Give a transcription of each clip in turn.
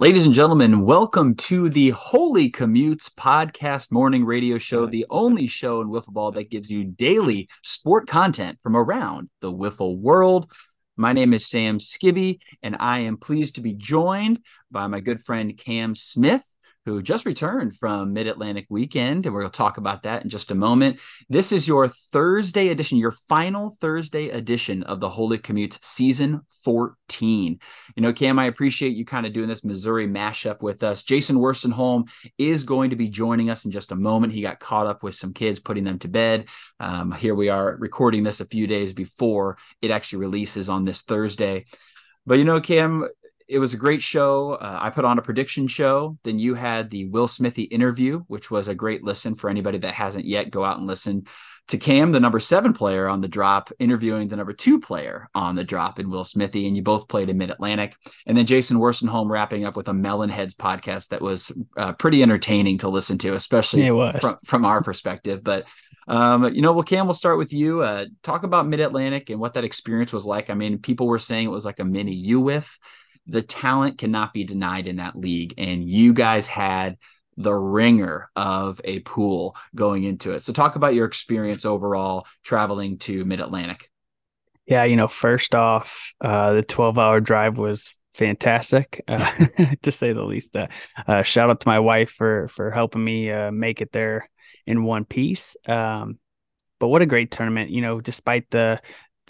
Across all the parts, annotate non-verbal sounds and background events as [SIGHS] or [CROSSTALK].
Ladies and gentlemen, welcome to the Holey Commutes podcast morning radio show, the only show in wiffle ball that gives you daily sport content from around the wiffle world. My name is Sam Skibbe, and I am pleased to be joined by my good friend Cam Smith who just returned from Mid Atlantic Weekend, and we're going to talk about that in just a moment. This is your Thursday edition, your final Thursday edition of the Holey Commutes season 14. You know, Cam, I appreciate you kind of doing this Missouri mashup with us. Jason Worstenholm is going to be joining us in just a moment. He got caught up with some kids, putting them to bed. Um, here we are recording this a few days before it actually releases on this Thursday. But you know, Cam, it was a great show. Uh, I put on a prediction show. Then you had the Will Smithy interview, which was a great listen for anybody that hasn't yet. Go out and listen to Cam, the number seven player on the drop, interviewing the number two player on the drop in Will Smithy, and you both played in Mid Atlantic. And then Jason Worstenholm wrapping up with a Melonheads podcast that was uh, pretty entertaining to listen to, especially from, from our perspective. But um, you know, well, Cam, we'll start with you. Uh, talk about Mid Atlantic and what that experience was like. I mean, people were saying it was like a mini UWIF the talent cannot be denied in that league. And you guys had the ringer of a pool going into it. So, talk about your experience overall traveling to Mid Atlantic. Yeah, you know, first off, uh, the 12 hour drive was fantastic, uh, [LAUGHS] to say the least. Uh, uh, shout out to my wife for for helping me uh, make it there in one piece. Um, but what a great tournament! You know, despite the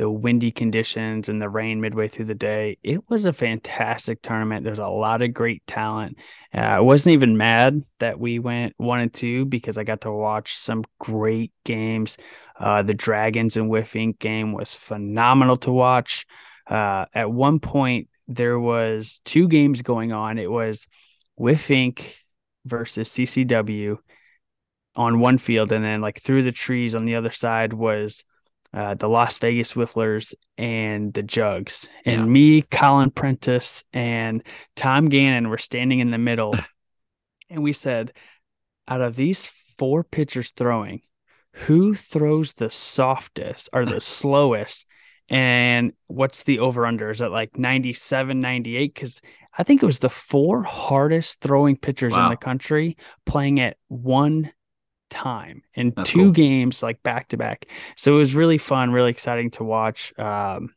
the windy conditions and the rain midway through the day. It was a fantastic tournament. There's a lot of great talent. Uh, I wasn't even mad that we went one and two because I got to watch some great games. Uh, the Dragons and WIFF Inc. game was phenomenal to watch. Uh, at one point, there was two games going on. It was WIFF Inc. versus CCW on one field, and then like through the trees on the other side was uh, the Las Vegas Whifflers, and the Jugs. And yeah. me, Colin Prentice, and Tom Gannon were standing in the middle. [LAUGHS] and we said, out of these four pitchers throwing, who throws the softest or the [LAUGHS] slowest? And what's the over under? Is it like 97, 98? Because I think it was the four hardest throwing pitchers wow. in the country playing at one time in That's two cool. games like back to back. So it was really fun, really exciting to watch. Um,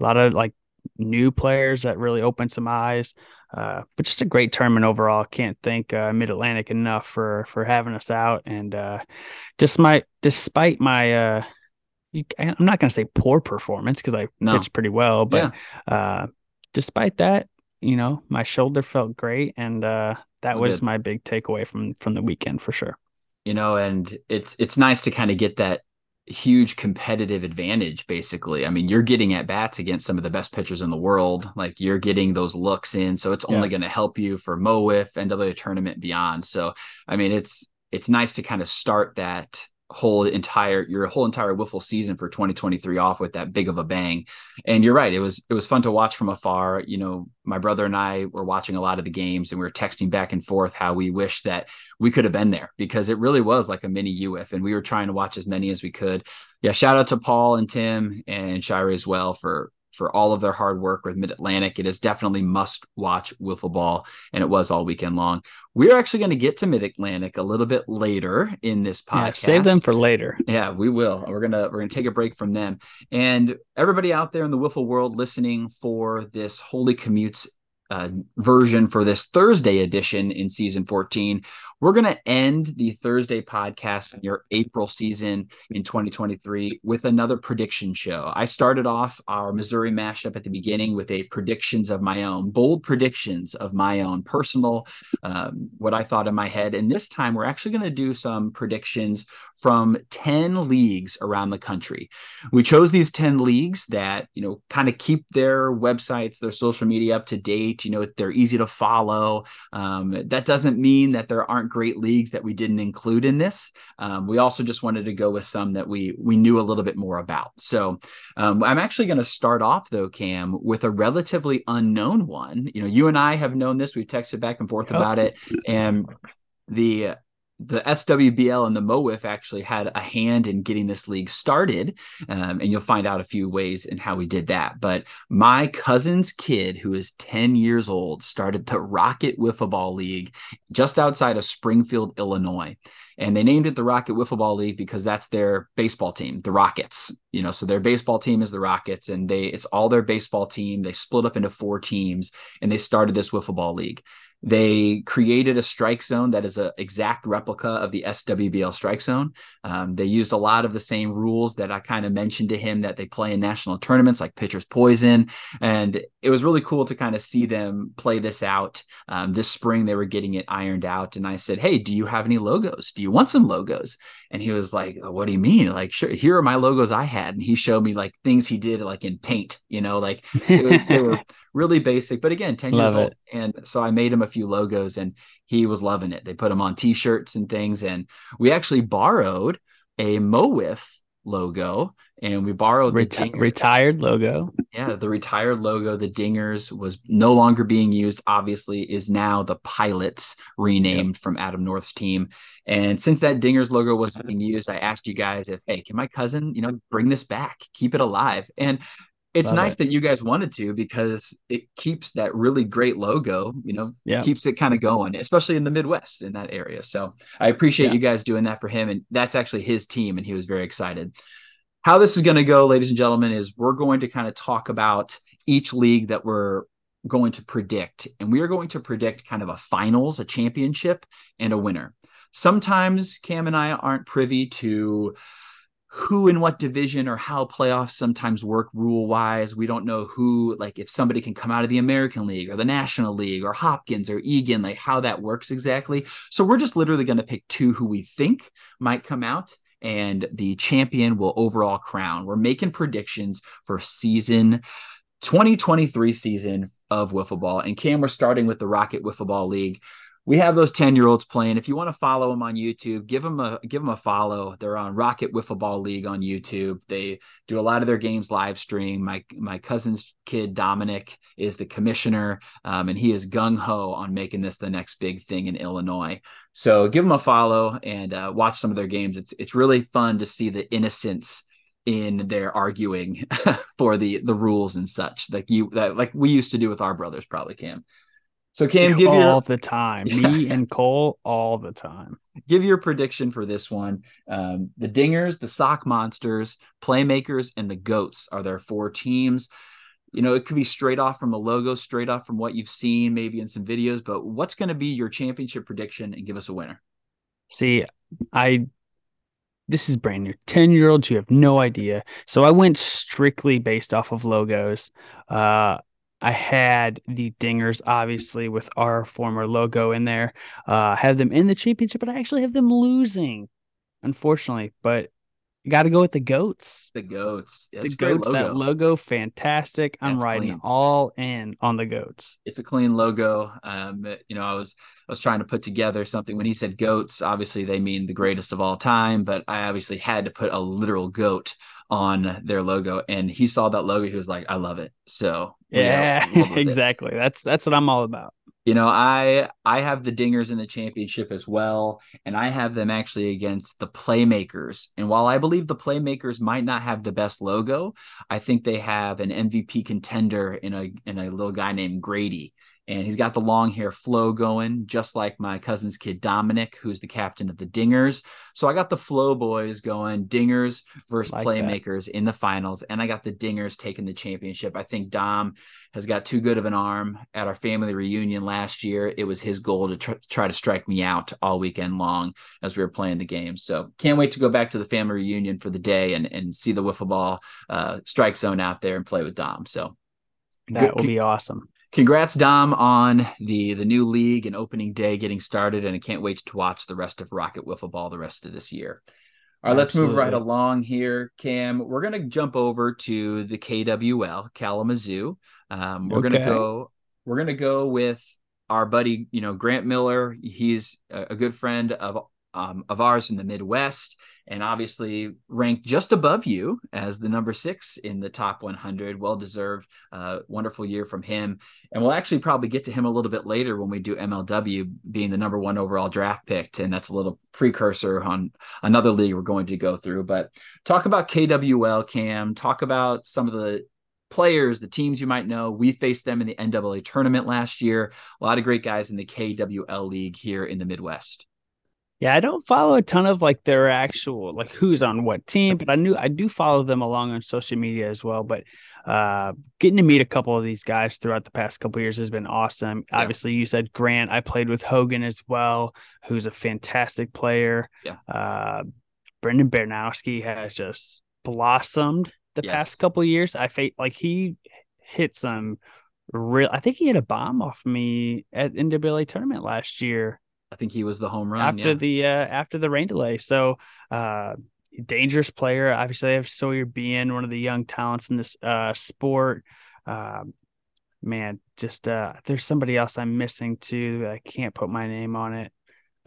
a lot of like new players that really opened some eyes. Uh, but just a great tournament overall. Can't thank uh, Mid Atlantic enough for for having us out. And uh, just my despite my uh, you, I'm not going to say poor performance because I no. pitched pretty well, but yeah. uh, despite that, you know, my shoulder felt great, and uh, that was my big takeaway from from the weekend for sure you know, and it's it's nice to kind of get that huge competitive advantage basically. I mean, you're getting at bats against some of the best pitchers in the world. Like you're getting those looks in, so it's only yeah. going to help you for MOWIFF, NWA tournament beyond. So, I mean, it's it's nice to kind of start that whole entire your whole entire wiffle season for 2023 off with that big of a bang. And you're right it was it was fun to watch from afar. You know my brother and i were watching a lot of the games and we were texting back and forth how we wish that we could have been there because it really was like a mini UWIF and we were trying to watch as many as we could. Yeah shout out to paul and tim and shira as well for for all of their hard work with Mid Atlantic. It is definitely must watch wiffle ball, and it was all weekend long. We're actually going to get to Mid Atlantic a little bit later in this podcast. Yeah, save them for later. Yeah, we will. We're gonna we're gonna take a break from them. And everybody out there in the wiffle world listening for this Holey Commutes uh, version for this Thursday edition in season 14. We're going to end the Thursday podcast in your April season in 2023 with another prediction show. I started off our Missouri mashup at the beginning with a predictions of my own, bold predictions of my own, personal, um, what I thought in my head. And this time we're actually going to do some predictions from 10 leagues around the country. We chose these 10 leagues that, you know, kind of keep their websites, their social media up to date. You know, they're easy to follow. Um, that doesn't mean that there aren't great leagues that we didn't include in this. Um, we also just wanted to go with some that we we knew a little bit more about. So um, I'm actually going to start off though, Cam, with a relatively unknown one. You know, you and I have known this. We've texted back and forth about it, and the the SWBL and the MOWIFF actually had a hand in getting this league started. Um, and you'll find out a few ways and how we did that. But my cousin's kid, who is 10 years old, started the Rocket Wiffle Ball League just outside of Springfield, Illinois. And they named it the Rocket Wiffle Ball League because that's their baseball team, the Rockets. You know, so their baseball team is the Rockets, and they it's all their baseball team. They split up into four teams and they started this wiffle ball league. They created a strike zone that is an exact replica of the SWBL strike zone. Um, they used a lot of the same rules that I kind of mentioned to him that they play in national tournaments, like pitcher's poison. And it was really cool to kind of see them play this out. Um, this spring, they were getting it ironed out. And I said, Hey, do you have any logos? Do you want some logos? And he was like, What do you mean? Like, sure, here are my logos I had. And he showed me like things he did like in paint, you know, like was, they [LAUGHS] were really basic, but again, 10 Love years old. And so I made him a few logos and he was loving it. They put them on t-shirts and things. And we actually borrowed a MOWIFF logo and we borrowed Reti- the retired logo. Yeah, the retired logo, the Dingers was no longer being used, obviously, is now the Pilots renamed yep. from Adam North's team. And since that Dingers logo wasn't being used, I asked you guys if, hey, can my cousin, you know, bring this back, keep it alive? And it's Love nice it. that you guys wanted to because it keeps that really great logo, you know, yeah. keeps it kind of going, especially in the Midwest in that area. So I appreciate yeah. you guys doing that for him. And that's actually his team, and he was very excited. How this is going to go, ladies and gentlemen, is we're going to kind of talk about each league that we're going to predict. And we are going to predict kind of a finals, a championship, and a winner. Sometimes Cam and I aren't privy to who in what division or how playoffs sometimes work rule wise. We don't know who, like if somebody can come out of the American League or the National League or Hopkins or Egan, like how that works exactly. So we're just literally going to pick two who we think might come out and the champion will overall crown. We're making predictions for season 2023 season of wiffle ball. And Cam, we're starting with the Rocket Wiffle Ball League we have those 10 year olds playing. If you want to follow them on YouTube, give them a give them a follow. They're on Rocket Wiffle Ball League on YouTube. They do a lot of their games live stream. My my cousin's kid Dominic is the commissioner, um, and he is gung ho on making this the next big thing in Illinois. So give them a follow and uh, watch some of their games. It's it's really fun to see the innocence in their arguing [LAUGHS] for the the rules and such like you that like we used to do with our brothers probably Cam. So Cam, give all your all the time. [LAUGHS] Me and Cole all the time. Give your prediction for this one. Um, the Dingers, the Sock Monsters, Playmakers, and the Goats are their four teams. You know, it could be straight off from the logo, straight off from what you've seen, maybe in some videos. But what's going to be your championship prediction, and give us a winner? See, I this is brand new 10 year olds you have no idea so i went strictly based off of logos uh I had the Dingers, obviously, with our former logo in there. Uh, I have them in the championship, but I actually have them losing, unfortunately. But got to go with the goats. The goats. Yeah, the goats. Logo. That logo, fantastic. I'm That's riding clean. all in on the goats. It's a clean logo. Um, you know, I was I was trying to put together something when he said goats. Obviously, they mean the greatest of all time, but I obviously had to put a literal goat on their logo and he saw that logo he was like i love it so yeah, yeah [LAUGHS] exactly it. that's that's what i'm all about. You know i i have the dingers in the championship as well and i have them actually against the playmakers. And while i believe the playmakers might not have the best logo i think they have an mvp contender in a in a little guy named grady and he's got the long hair flow going, just like my cousin's kid Dominic, who's the captain of the Dingers. So I got the flow boys going, Dingers versus like Playmakers that. in the finals, and I got the Dingers taking the championship. I think Dom has got too good of an arm. At our family reunion last year, it was his goal to tr- try to strike me out all weekend long as we were playing the game. So can't wait to go back to the family reunion for the day and and see the wiffle ball uh, strike zone out there and play with Dom. So that will be awesome congrats dom on the the new league and opening day getting started and i can't wait to watch the rest of rocket wiffle ball the rest of this year all right, let's move right along here, Cam. We're going to jump over to the KWL Kalamazoo. Um, we're okay. going to go. We're going to go with our buddy, you know, Grant Miller. He's a, a good friend of um, of ours in the Midwest, and obviously ranked just above you as the number six in the top 100. Well deserved, uh, wonderful year from him. And we'll actually probably get to him a little bit later when we do MLW being the number one overall draft picked. And that's a little precursor on another league we're going to go through. But talk about KWL, Cam, talk about some of the players, the teams you might know. We faced them in the NAA tournament last year. A lot of great guys in the KWL league here in the Midwest. Yeah, I don't follow a ton of like their actual like who's on what team, but I knew I do follow them along on social media as well. But uh getting to meet a couple of these guys throughout the past couple years has been awesome. Yeah. Obviously, you said Grant. I played with Hogan as well, who's a fantastic player. Yeah. Uh Brendan Baranowski has just blossomed the yes. past couple years. I felt like he hit some real I think he hit a bomb off me at NWA tournament last year I think he was the home run after yeah. the uh, after the rain delay. So uh, dangerous player. Obviously, I have Sawyer being one of the young talents in this uh, sport. Um, man, just uh, there's somebody else I'm missing too. I can't put my name on it.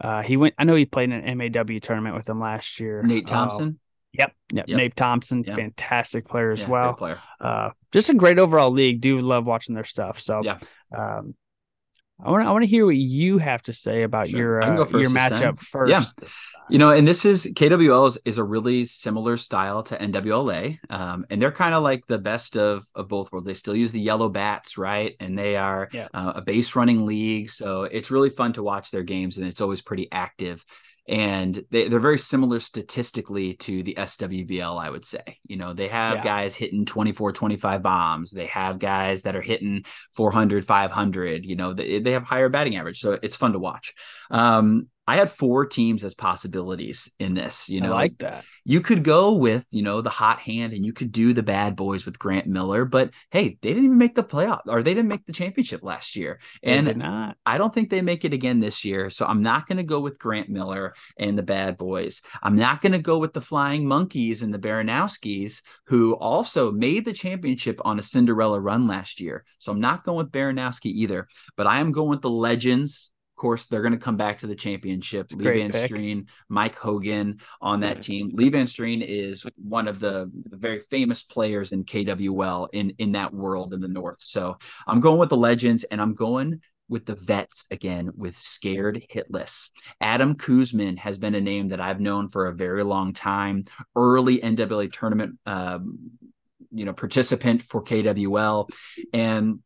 Uh, he went. I know he played in an MAW tournament with them last year. Nate Thompson. Yep, yep, yep. Nate Thompson, yep. fantastic player as yeah, well. Player. Uh, just a great overall league. Do love watching their stuff. So, yeah. Um, I want to I want to hear what you have to say about sure. your uh, your matchup time. first. Yeah. You know, and this is KWL is, is a really similar style to NWLA, um, and they're kind of like the best of of both worlds. They still use the yellow bats, right? And they are yeah. uh, a base running league, so it's really fun to watch their games, and it's always pretty active and they, they're very similar statistically to the SWBL, I would say. You know, they have yeah. guys hitting 24, 25 bombs. They have guys that are hitting 400, 500. You know, they, they have higher batting average. So it's fun to watch. Um, I had four teams as possibilities in this. You know, I like that. You could go with, you know, the hot hand and you could do the bad boys with Grant Miller, but hey, they didn't even make the playoff or they didn't make the championship last year. And I don't think they make it again this year. So I'm not going to go with Grant Miller and the bad boys. I'm not going to go with the flying monkeys and the Baranowskis, who also made the championship on a Cinderella run last year. So I'm not going with Baranowski either, but I am going with the legends course, they're going to come back to the championship. Lee Van pick. Streen, Mike Hogan on that team. Lee Van Streen is one of the, the, very famous players in KWL in in that world in the North. So I'm going with the legends, and I'm going with the vets again with scared hitless. Adam Kuzman has been a name that I've known for a very long time. Early NWA tournament, um, you know, participant for KWL, and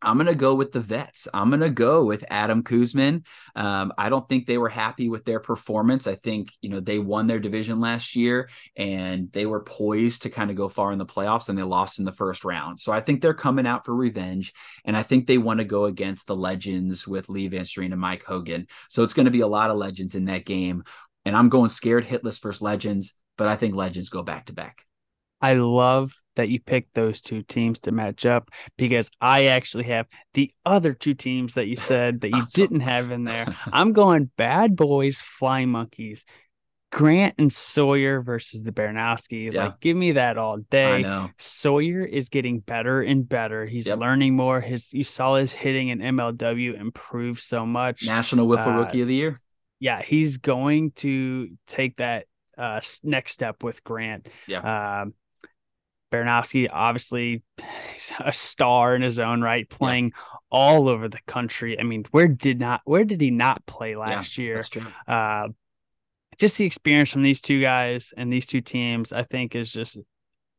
I'm going to go with the vets. I'm going to go with Adam Kuzman. Um, I don't think they were happy with their performance. I think, you know, they won their division last year and they were poised to kind of go far in the playoffs and they lost in the first round. So I think they're coming out for revenge. And I think they want to go against the legends with Lee Van Streen and Mike Hogan. So it's going to be a lot of legends in that game. And I'm going scared hitless versus legends, but I think legends go back to back. I love that you picked those two teams to match up because I actually have the other two teams that you said that you awesome. didn't have in there. [LAUGHS] I'm going Bad Boys, Fly Monkeys. Grant and Sawyer versus the Baranowskis. Yeah. Like, give me that all day. I know. Sawyer is getting better and better. He's yep. learning more. His you saw his hitting in MLW improve so much. National Wiffle uh, Rookie of the Year. Yeah, he's going to take that uh, next step with Grant. Yeah. Um, Baranowski, obviously a star in his own right, playing yeah. all over the country. I mean, where did not where did he not play last yeah, year? Uh, just the experience from these two guys and these two teams, I think, is just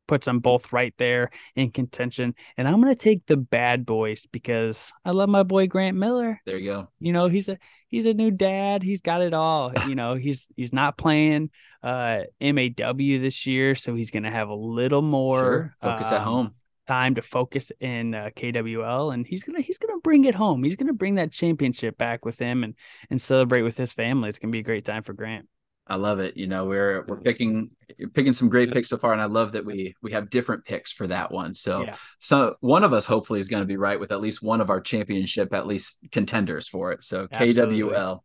puts them both right there in contention. And I'm gonna take the bad boys because I love my boy Grant Miller. There you go. You know, he's a he's a new dad. He's got it all. [LAUGHS] you know, he's he's not playing uh MAW this year, so he's gonna have a little more sure. focus um, at home time to focus in uh, KWL, and he's gonna he's gonna bring it home. He's gonna bring that championship back with him and and celebrate with his family. It's gonna be a great time for Grant. I love it. You know, we're we're picking picking some great picks so far, and I love that we we have different picks for that one. So, yeah. so one of us hopefully is going to be right with at least one of our championship, at least contenders for it. So Absolutely. KWL.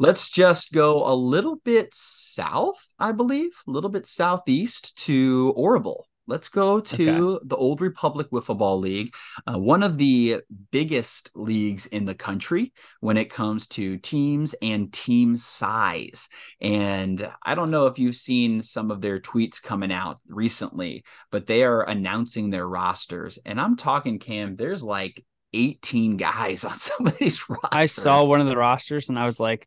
Let's just go a little bit south, I believe, a little bit southeast to Orable. Let's go to okay. the Old Republic Wiffle Ball League, uh, one of the biggest leagues in the country when it comes to teams and team size. And I don't know if you've seen some of their tweets coming out recently, but they are announcing their rosters. And I'm talking, Cam, there's like 18 guys [LAUGHS] on some of these rosters. I saw one of the rosters and I was like,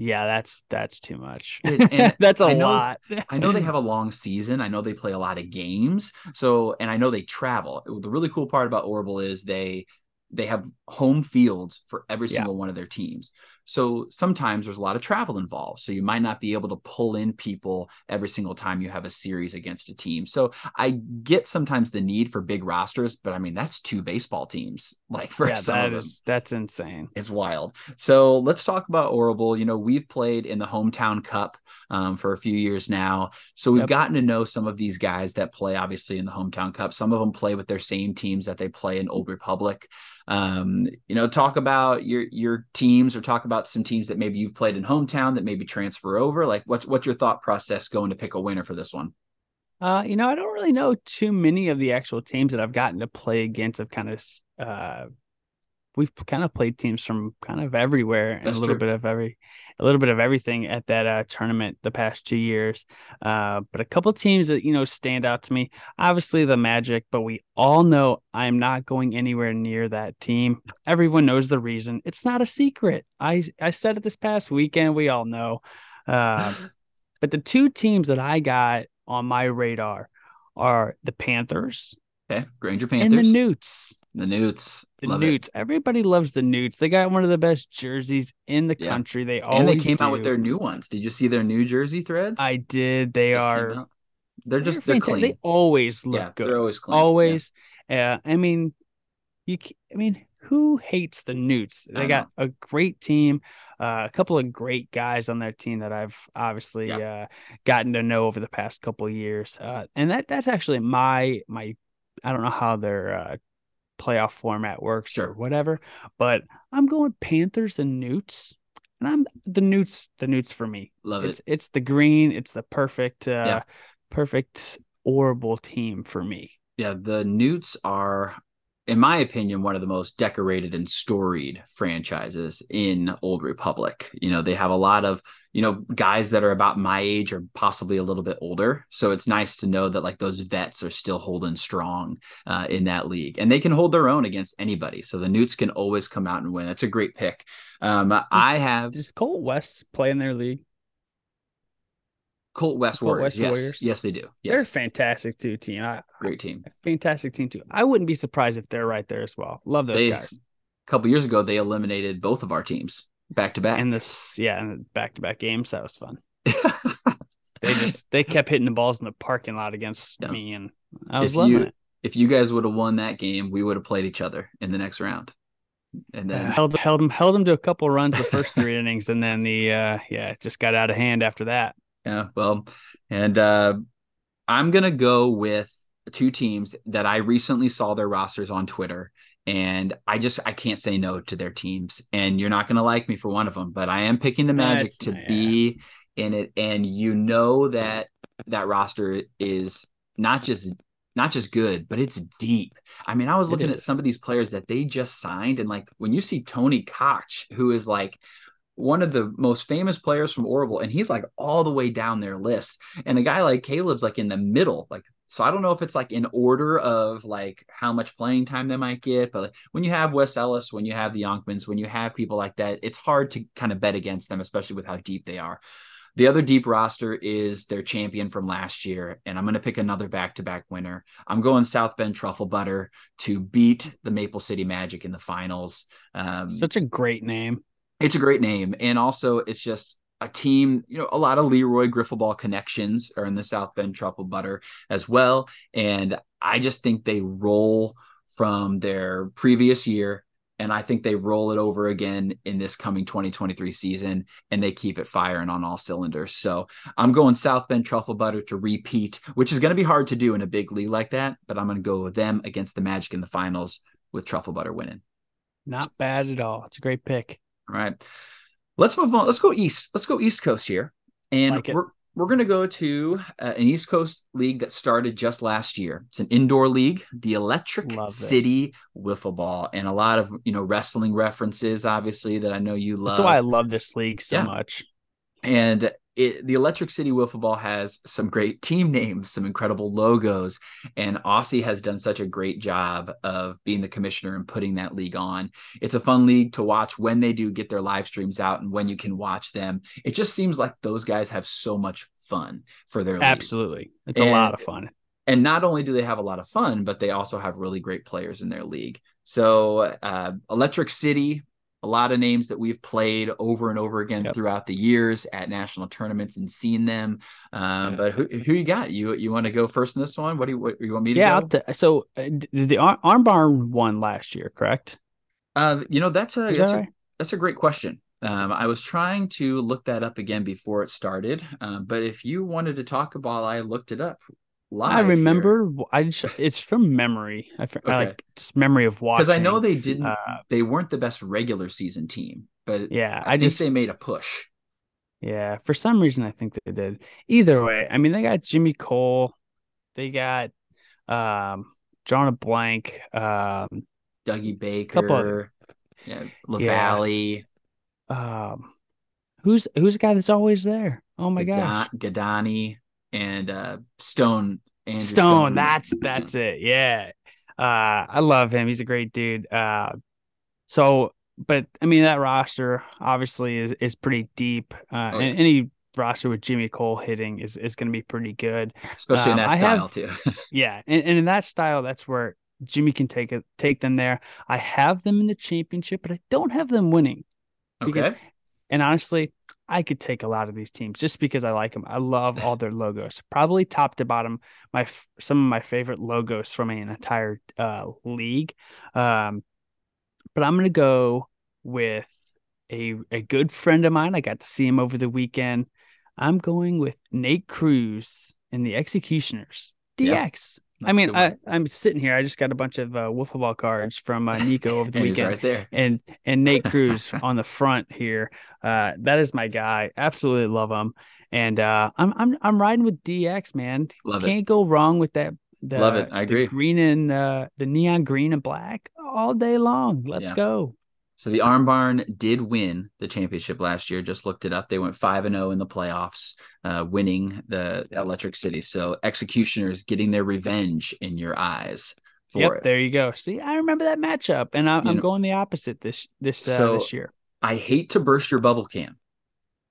yeah, that's that's too much. [LAUGHS] And that's a I know, lot. I know they have [LAUGHS] a long season. I know they play a lot of games. So, and I know they travel. The really cool part about Orbital is they they have home fields for every single yeah. one of their teams. So sometimes there's a lot of travel involved. So you might not be able to pull in people every single time you have a series against a team. So I get sometimes the need for big rosters, but I mean that's two baseball teams. [LAUGHS] Like for yeah, some that of them. Is, that's insane. It's wild. So let's talk about Orbital. You know, we've played in the hometown cup um, for a few years now. So we've yep. gotten to know some of these guys that play obviously in the hometown cup. Some of them play with their same teams that they play in Old Republic. Um, you know, talk about your your teams or talk about some teams that maybe you've played in hometown that maybe transfer over. Like what's what's your thought process going to pick a winner for this one? Uh, you know, I don't really know too many of the actual teams that I've gotten to play against. I've kind of uh we've kind of played teams from kind of everywhere and That's a little true. bit of every a little bit of everything at that uh, tournament the past two years uh, but a couple teams that you know stand out to me obviously the magic but we all know i'm not going anywhere near that team. Everyone knows the reason. It's not a secret. I i said it this past weekend we all know uh, [LAUGHS] but the two teams that i got on my radar are the panthers okay granger panthers and the newts the Newts. The Love Newts. It. Everybody loves the Newts. They got one of the best jerseys in the yeah. country. They always and they came do. out with their new ones. Did you see their new jersey threads? I did. They are. They're just they're, they're clean. They always look yeah, good. They're always clean. Always. Yeah. Uh, I mean, you. I mean, who hates the Newts? They got know. a great team, uh, a couple of great guys on their team that I've obviously yep. uh, gotten to know over the past couple of years, uh, and that that's actually my my. I don't know how their uh, playoff format works sure. or whatever. But I'm going Panthers and Newts. And I'm the Newts, the Newts for me. Love it's, it. It's the green. It's the perfect, uh, yeah. perfect orbital team for me. Yeah, the Newts are in my opinion, one of the most decorated and storied franchises in Old Republic. You know, they have a lot of, you know, guys that are about my age or possibly a little bit older. So it's nice to know that like those vets are still holding strong uh, in that league and they can hold their own against anybody. So the Newts can always come out and win. That's a great pick. Um, does, I have. Does Colt West play in their league? Colt West Colt Warriors. West yes. Warriors. Yes, they do. Yes. They're a fantastic too team. I, Great team. Fantastic team too. I wouldn't be surprised if they're right there as well. Love those they, guys. A couple years ago, they eliminated both of our teams back to back. And this, yeah, back to back games. That was fun. [LAUGHS] they just they kept hitting the balls in the parking lot against me, and I was if loving you, it. If you guys would have won that game, we would have played each other in the next round and then uh, held held him held him to a couple runs the first three [LAUGHS] innings, and then the uh yeah it just got out of hand after that. Yeah, well, and uh, I'm gonna go with two teams that I recently saw their rosters on Twitter, and I just I can't say no to their teams. And you're not gonna like me for one of them, but I am picking the Magic That's, to be in it. And you know that that roster is not just not just good, but it's deep. I mean, I was looking at some of these players that they just signed, and like when you see Tony Koch, who is like one of the most famous players from Orville, and he's like all the way down their list. And a guy like Caleb's like in the middle, like so I don't know if it's like in order of like how much playing time they might get, but like when you have Wes Ellis, when you have the Yonkmans, when you have people like that, it's hard to kind of bet against them, especially with how deep they are. The other deep roster is their champion from last year, and I'm going to pick another back-to-back winner. I'm going South Bend Truffle Butter to beat the Maple City Magic in the finals. Um, Such a great name it's a great name. And also, it's just a team, you know, a lot of Leroy Griffball connections are in the South Bend Truffle Butter as well. And I just think they roll from their previous year. And I think they roll it over again in this coming 2023 season and they keep it firing on all cylinders. So I'm going South Bend Truffle Butter to repeat, which is going to be hard to do in a big league like that. But I'm going to go with them against the Magic in the finals with Truffle Butter winning. Not bad at all. It's a great pick. Right. Let's move on. Let's go east. Let's go East Coast here. And like we're we're going to go to uh, an East Coast league that started just last year. It's an indoor league, the Electric City Wiffle Ball, and a lot of you know wrestling references, obviously that I know you love. That's why I love this league so yeah. much. And it, the Electric City Wiffle Ball has some great team names, some incredible logos, and Aussie has done such a great job of being the commissioner and putting that league on. It's a fun league to watch when they do get their live streams out and when you can watch them. It just seems like those guys have so much fun for their league. Absolutely, it's and, a lot of fun. And not only do they have a lot of fun, but they also have really great players in their league. So, uh, Electric City a lot of names that we've played over and over again yep. throughout the years at national tournaments and seen them. Um, yeah. But who, who you got? You you want to go first in this one? What do you what, you want me to do? yeah, so uh, the arm barn won last year, correct? Uh, you know that's a that's, that right? a that's a great question. Um, I was trying to look that up again before it started, um, but if you wanted to talk about, I looked it up live. I remember. Here. I just, it's from memory. I okay. like just memory of watching. Because I know they didn't. Uh, they weren't the best regular season team, but yeah, I, I think just, they made a push. Yeah, for some reason I think they did. Either way, I mean they got Jimmy Cole, they got um John a blank, um Dougie Baker, couple yeah, LaValle. Yeah. Um who's who's the guy that's always there? Oh my Gadani, gosh. Gadani and uh, Stone. Andrew Stone, Stone, that's that's it. Yeah, uh, I love him. He's a great dude. Uh, so, but I mean that roster obviously is is pretty deep. Uh, oh, yeah. and any roster with Jimmy Cole hitting is is going to be pretty good, especially um, in that style have, too. [LAUGHS] yeah, and, and in that style, that's where Jimmy can take it, take them there. I have them in the championship, but I don't have them winning. Because, okay. And honestly, I could take a lot of these teams just because I like them. I love all their logos. Probably top to bottom, my some of my favorite logos from an entire uh, league. Um, but I'm gonna go with a a good friend of mine. I got to see him over the weekend. I'm going with Nate Cruz and the Executioners. DX. I mean, I, I'm sitting here. I just got a bunch of uh, wiffle ball cards from uh, Nico over the [LAUGHS] weekend, right there, and and Nate Cruz [LAUGHS] on the front here. Uh, that is my guy. Absolutely love him, and uh, I'm I'm I'm riding with DX, man. Love Can't it. go wrong with that. The, love it. I agree. green and uh, the neon green and black all day long. Let's yeah. go. So the Arm Barn did win the championship last year. Just looked it up. They went five and zero oh in the playoffs, uh, winning the Electric City. So executioners getting their revenge in your eyes. yep, it. there you go. See, I remember that matchup, and I, am going the opposite this this uh, so this year. I hate to burst your bubble cam.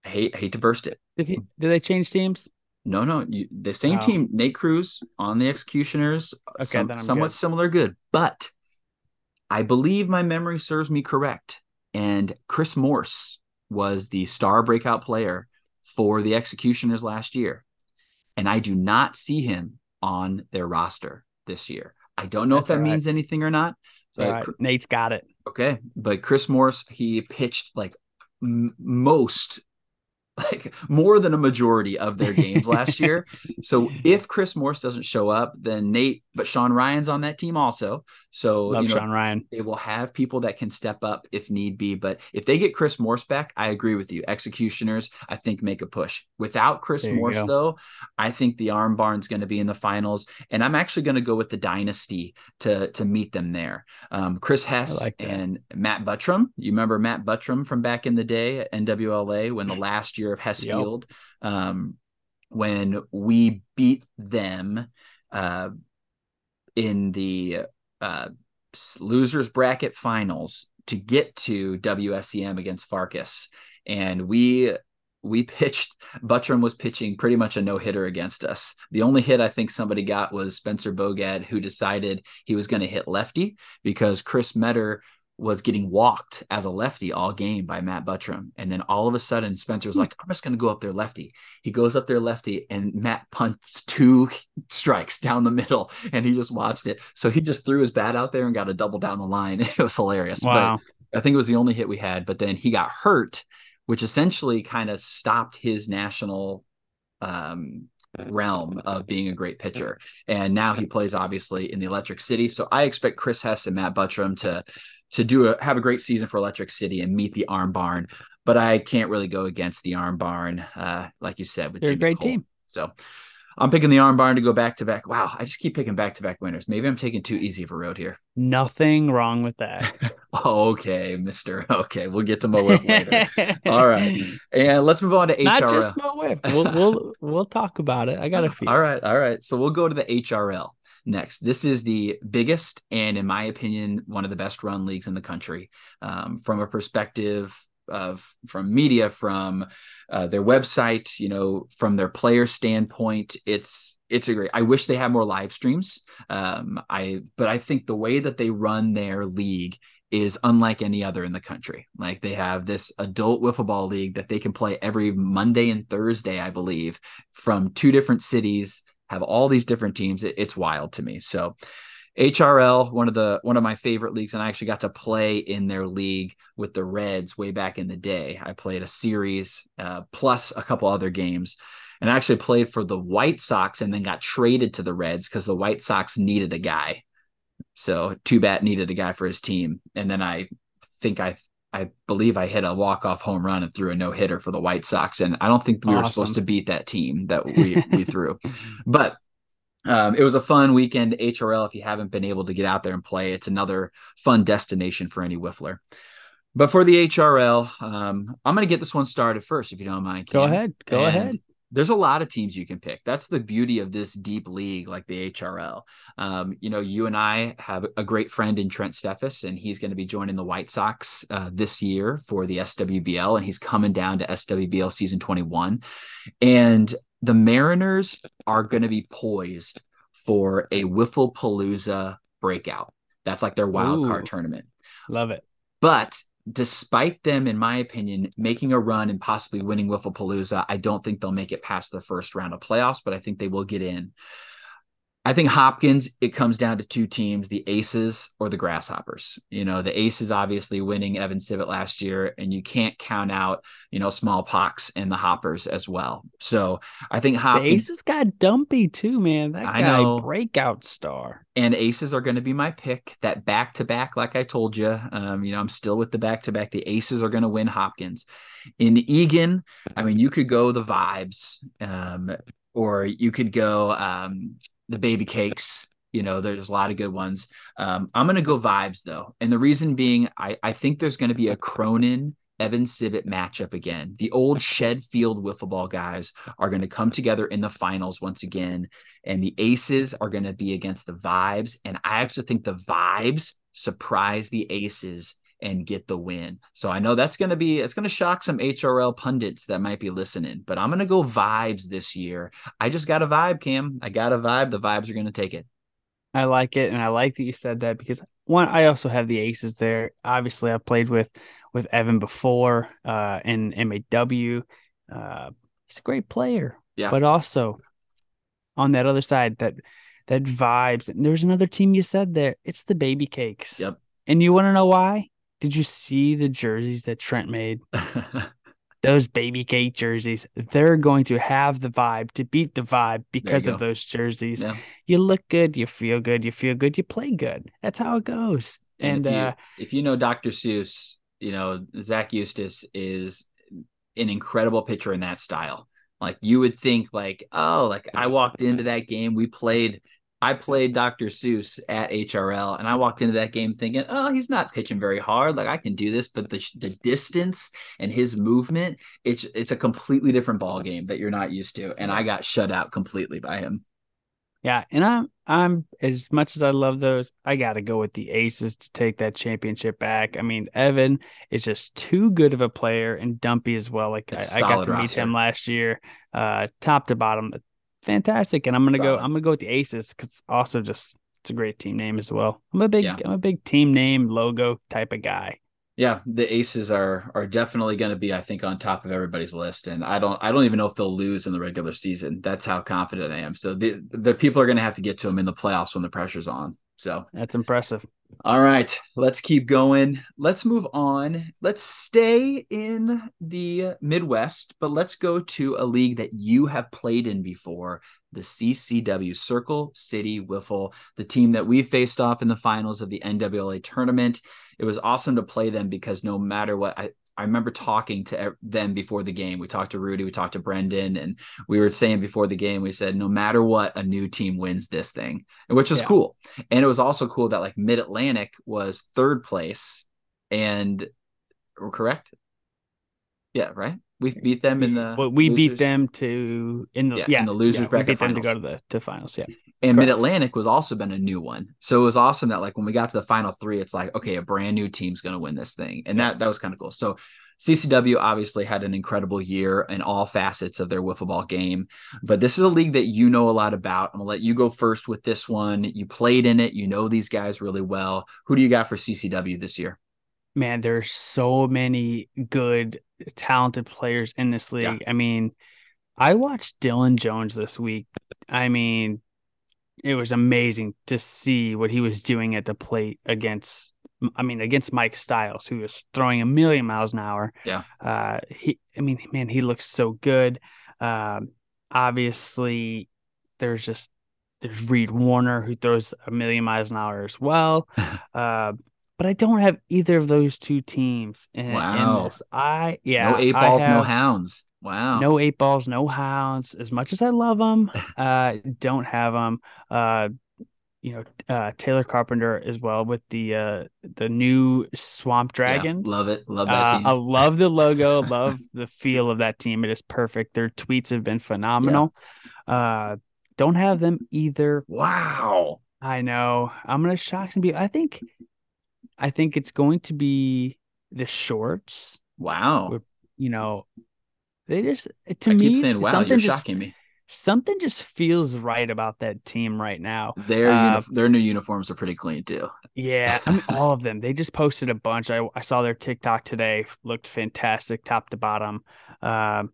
I hate hate to burst it. Did he? Did they change teams? No, no. You, the same oh. team, Nate Cruz on the Executioners, okay, some, somewhat good. similar, good, but I believe my memory serves me correct. And Chris Morse was the star breakout player for the Executioners last year. And I do not see him on their roster this year. I don't know That's if that right. means anything or not. Right. Nate's got it. Okay. But Chris Morse, he pitched like m- most [LAUGHS] like more than a majority of their games last year. So [LAUGHS] if Chris Morse doesn't show up, then Nate, but Sean Ryan's on that team also. So love you know, Sean Ryan. They will have people that can step up if need be. But if they get Chris Morse back, I agree with you. Executioners, I think make a push. Without Chris Morse, though, I think the Arm Barn's going to be in the finals, and I'm actually going to go with the Dynasty to to meet them there. Um, Chris Hess like and Matt Buttram. You remember Matt Buttram from back in the day at NWLA when the [LAUGHS] last year of Hess yep. Field, um, when we beat them uh, in the uh, losers bracket finals to get to WSEM against Farkas. And we we [LAUGHS] pitched Buttram was pitching pretty much a no hitter against us. The only hit I think somebody got was Spencer Bogad, who decided he was going to hit lefty because Chris Metter was getting walked as a lefty all game by Matt Buttram. And then all of a sudden, Spencer's hmm. like, I'm just going to go up there lefty. He goes up there lefty, and Matt punts two strikes down the middle, and he just watched it. So he just threw his bat out there and got a double down the line. [LAUGHS] It was hilarious. Wow. But I think it was the only hit we had. But then he got hurt, which essentially kind of stopped his national um, realm of being a great pitcher. And now he plays obviously in the Electric City. So I expect Chris Hess and Matt Buttram to to do a have a great season for Electric City and meet the Arm Barn. but I can't really go against the Arm Barn, uh, like you said. With They're Jimmy a great Cole. team. So I'm picking the Arm Barn to go back to back. Wow, I just keep picking back to back winners. Maybe I'm taking too easy of a road here. Nothing wrong with that. [LAUGHS] okay, Mister. Okay, we'll get to MOWIFF later. All right, and let's move on to HRL. Not just MOWIFF. We'll we'll we'll talk about it. I got a few. [LAUGHS] All right, all right. So we'll go to the HRL next. This is the biggest and, in my opinion, one of the best run leagues in the country. Um, from a perspective of from media, from uh, their website, you know, from their player standpoint, it's it's a great. I wish they had more live streams. Um, I but I think the way that they run their league is unlike any other in the country. Like they have this adult wiffle ball league that they can play every Monday and Thursday, I believe, from two different cities. Have all these different teams. It, it's wild to me. So HRL, one of the one of my favorite leagues, and I actually got to play in their league with the Reds way back in the day. I played a series uh, plus a couple other games, and I actually played for the White Sox and then got traded to the Reds because the White Sox needed a guy. So Two Bat needed a guy for his team, and then I think I I believe I hit a walk off home run and threw a no hitter for the White Sox, and I don't think we awesome. were supposed to beat that team that we [LAUGHS] we threw, but um, it was a fun weekend HRL. If you haven't been able to get out there and play, it's another fun destination for any whiffler. But for the HRL, um, I'm going to get this one started first, if you don't mind. Go ahead. Go and ahead. There's a lot of teams you can pick. That's the beauty of this deep league, like the HRL. Um, you know, you and I have a great friend in Trent Steffes, and he's going to be joining the White Sox uh, this year for the SWBL, and he's coming down to SWBL season 21. And the Mariners are going to be poised for a Wiffle Palooza breakout. That's like their wild Ooh, card tournament. Love it. But despite them, in my opinion, making a run and possibly winning Wiffle Palooza, I don't think they'll make it past the first round of playoffs, but I think they will get in. I think Hopkins, it comes down to two teams, the Aces or the Grasshoppers. You know, the Aces obviously winning Evan Civet last year, and you can't count out, you know, smallpox and the Hoppers as well. So I think Hopkins. The Aces got dumpy too, man. That I guy, know. breakout star. And Aces are going to be my pick. That back to back, like I told you, um, you know, I'm still with the back to back. The Aces are going to win Hopkins. In Egan, I mean, you could go the vibes, um, or you could go. Um, the baby cakes. You know, there's a lot of good ones. Um, I'm to go vibes though. And the reason being, I, I think there's to be a Cronin Evan Civet matchup again. The old Shed Field wiffle ball guys are going to come together in the finals once again. And the Aces are going to be against the Vibes. And I actually think the Vibes surprise the Aces and get the win. So I know that's going to be it's going to shock some HRL pundits that might be listening, but I'm going to go vibes this year. I just got a vibe, Cam. I got a vibe. The vibes are going to take it. I like it, and I like that you said that because one, I also have the aces there. Obviously, I played with with Evan before uh, in MAW. Uh, he's a great player, yeah. But also on that other side, that that vibes. And there's another team you said there. It's the Baby Cakes. Yep. And you want to know why? Did you see the jerseys that Trent made? [LAUGHS] those baby cake jerseys, they're going to have the vibe to beat the vibe because of those jerseys. Yeah. You look good, you feel good, you feel good, you play good. That's how it goes. And, and if, you, uh, if you know Dr. Seuss, you know Zach Eustace is an incredible pitcher in that style. Like you would think, like oh, like I walked into that game, we played I played Dr. Seuss at HRL, and I walked into that game thinking, "Oh, he's not pitching very hard. Like I can do this." But the the distance and his movement, it's it's a completely different ball game that you're not used to, and I got shut out completely by him. Yeah, and I'm I'm as much as I love those, I got to go with the Aces to take that championship back. I mean, Evan is just too good of a player, and Dumpy as well. Like I, I, got to roster. meet him last year, uh, top to bottom fantastic. And I'm gonna go. I'm gonna go with the Aces because also just it's a great team name as well. I'm a big yeah. I'm a big team name logo type of guy. Yeah, the Aces are are definitely going to be, I think, on top of everybody's list, and I don't I don't even know if they'll lose in the regular season. That's how confident I am. So the the people are going to have to get to them in the playoffs when the pressure's on. So that's impressive. All right, let's keep going. Let's move on. Let's stay in the Midwest, but let's go to a league that you have played in before the CCW Circle City Wiffle, the team that we faced off in the finals of the NWLA tournament. It was awesome to play them because no matter what, I, I remember talking to them before the game. We talked to Rudy, we talked to Brendan, and we were saying before the game, we said, no matter what, a new team wins this thing, which was yeah. cool. And it was also cool that like Mid Atlantic was third place, and we're correct? Yeah, right. We beat them in the. Well, we losers. beat them to in the yeah, yeah in the losers yeah, bracket we beat finals. them to go to the to finals. Yeah, and Mid Atlantic was also been a new one, so it was awesome that like when we got to the final three, it's like okay, a brand new team's going to win this thing, and that that was kind of cool. So CCW obviously had an incredible year in all facets of their wiffle ball game, but this is a league that you know a lot about. I'm gonna let you go first with this one. You played in it, you know these guys really well. Who do you got for CCW this year? Man, there's so many good talented players in this league. Yeah. I mean, I watched Dylan Jones this week. I mean, it was amazing to see what he was doing at the plate against I mean, against Mike Styles, who was throwing a million miles an hour. Yeah. Uh, he, I mean, man, he looks so good. Um, obviously, there's just there's Reed Warner who throws a million miles an hour as well. [LAUGHS] uh, but I don't have either of those two teams in, wow. in this. I yeah, no eight balls, no hounds. Wow, no eight balls, no hounds. As much as I love them, [LAUGHS] uh, don't have them. Uh, you know, uh, Taylor Carpenter as well with the uh, the new Swamp Dragons. Yeah, love it, love that team. Uh, I love the logo, [LAUGHS] love the feel of that team. It is perfect. Their tweets have been phenomenal. Yeah. Uh, don't have them either. Wow. I know. I'm gonna shock some people. I think I think it's going to be the shorts. Wow. Where, you know, they just to I me keep saying, "Wow, you're just, shocking me." Something just feels right about that team right now. Their uh, uni- their new uniforms are pretty clean too. Yeah, I mean all of [LAUGHS] them. They just posted a bunch. I I saw their TikTok today. Looked fantastic, top to bottom. Um,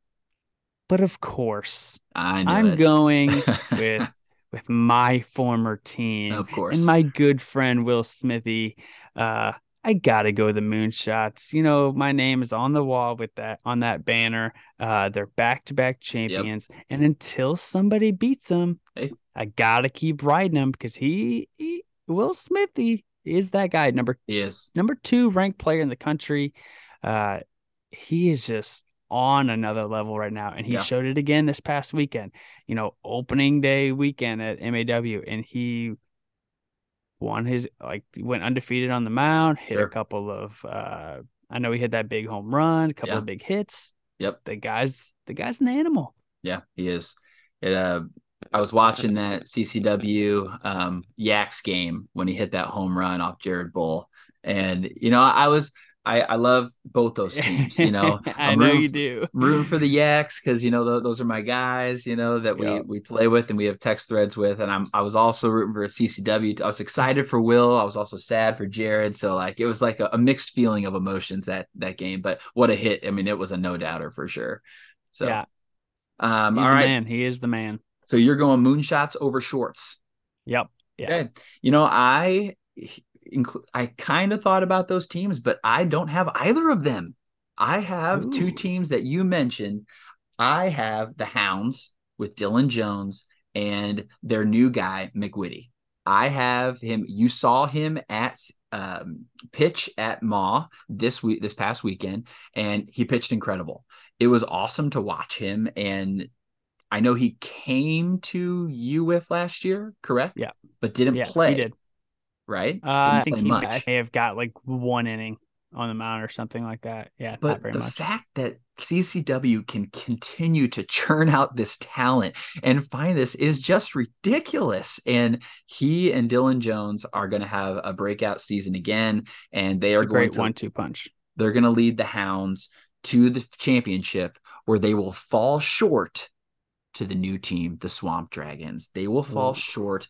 but of course, I am it. going [LAUGHS] with with my former team, of course, and my good friend Will Smithy. Uh, I gotta go the moonshots. You know, my name is on the wall with that on that banner. Uh, they're back to back champions, yep. and until somebody beats them, hey. I gotta keep riding them because he, he, Will Smithy is that guy. Number he is number two ranked player in the country. Uh, he is just on another level right now, and he yeah. showed it again this past weekend. You know, opening day weekend at MAW, and he won his like went undefeated on the mound, hit sure. a couple of uh I know he hit that big home run, a couple yeah. of big hits. Yep. The guy's the guy's an animal. Yeah, he is. It uh I was watching that CCW um Yaks game when he hit that home run off Jared Bull. And you know, I was I, I love both those teams. You know, [LAUGHS] I know you do. Rooting for the [LAUGHS] Yaks because you know those are my guys. You know that we yep. we play with and we have text threads with. And I'm I was also rooting for CCW. I was excited for Will. I was also sad for Jared. So like it was like a, a mixed feeling of emotions that that game. But what a hit! I mean, it was a no doubter for sure. So yeah, um, He's all right, man. He is the man. So you're going moonshots over shorts. Yep. Yeah. Okay. You know I I kind of thought about those teams, but I don't have either of them. I have Ooh. two teams that you mentioned. I have the Hounds with Dylan Jones and their new guy McWitty. I have him. You saw him at um, pitch at MAW this week, this past weekend, and he pitched incredible. It was awesome to watch him, and I know he came to UWIF last year, correct? Yeah, but didn't yeah, play. He did right? Uh, I think he much. may have got like one inning on the mound or something like that. Yeah, but the much. fact that CCW can continue to churn out this talent and find this is just ridiculous. And he and Dylan Jones are going to have a breakout season again, and they it's are going to one-two punch. They're going to lead the Hounds to the championship, where they will fall short to the new team, the Swamp Dragons. They will fall Ooh. short.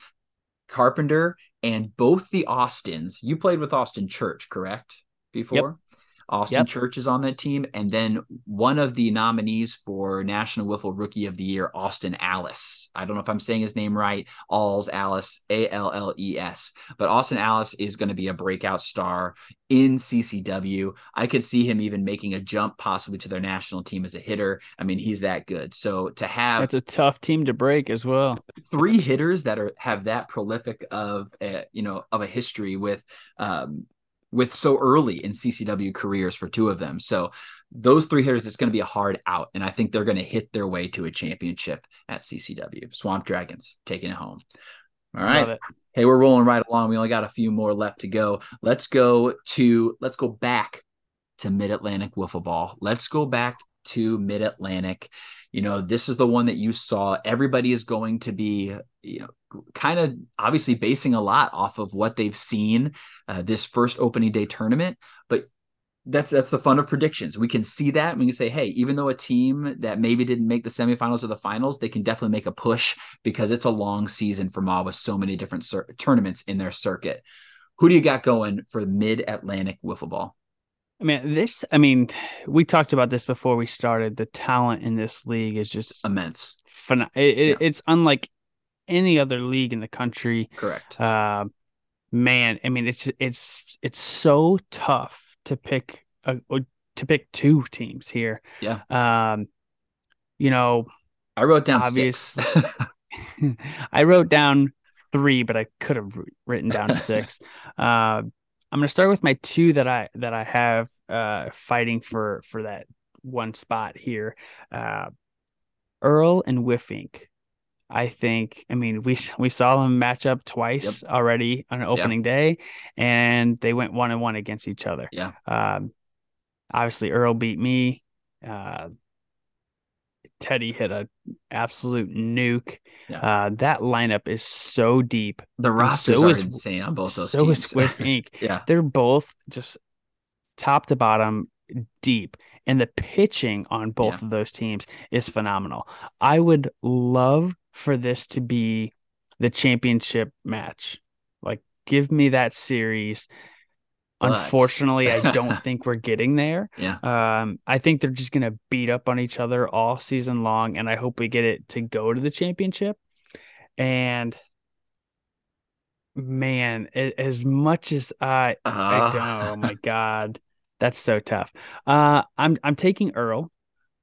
Carpenter and both the Austins. You played with Austin Church, correct? Before? Austin yep. Church is on that team. And then one of the nominees for National Wiffle Rookie of the Year, Austin Alice. I don't know if I'm saying his name right. Alls Alice, A L L E S. But Austin Alice is going to be a breakout star in CCW. I could see him even making a jump possibly to their national team as a hitter. I mean, he's that good. So to have That's a tough team to break as well. Three hitters that are have that prolific of a, you know, of a history with um with so early in CCW careers for two of them. So those three hitters, it's going to be a hard out. And I think they're going to hit their way to a championship at CCW. Swamp Dragons taking it home. All right. Hey, we're rolling right along. We only got a few more left to go. Let's go to let's go back to Mid Atlantic Wiffle Ball. Let's go back to Mid Atlantic. You know, this is the one that you saw. Everybody is going to be, you know, kind of obviously basing a lot off of what they've seen uh, this first opening day tournament. But that's that's the fun of predictions. We can see that. We can say, hey, even though a team that maybe didn't make the semifinals or the finals, they can definitely make a push because it's a long season for MAW with so many different cir- tournaments in their circuit. Who do you got going for Mid Atlantic Wiffle Ball? I mean, this. I mean, we talked about this before we started. The talent in this league is just immense. Fun- it, yeah. It's unlike any other league in the country. Correct. Uh, man, I mean, it's it's it's so tough to pick a, to pick two teams here. Yeah. Um, you know, I wrote down obvious. [LAUGHS] [LAUGHS] I wrote down three, but I could have written down six. [LAUGHS] uh, I'm gonna start with my two that I that I have uh, fighting for for that one spot here. Uh, Earl and Whiffink. I think. I mean, we [LAUGHS] we saw them match up twice yep. already on opening yep. day, and they went one and one against each other. Yeah. Um, obviously, Earl beat me. Uh, Teddy hit a absolute nuke. Yeah. Uh, that lineup is so deep. The rosters so are is, insane on both those so teams. Is [LAUGHS] Ink. yeah, they're both just top to bottom deep, and the pitching on both yeah. of those teams is phenomenal. I would love for this to be the championship match. Like, give me that series. But... Unfortunately, I don't [LAUGHS] think we're getting there. Yeah. Um, I think they're just gonna beat up on each other all season long, and I hope we get it to go to the championship. And man, it, as much as I, uh... I don't, oh my [LAUGHS] god, that's so tough. Uh, I'm I'm taking Earl,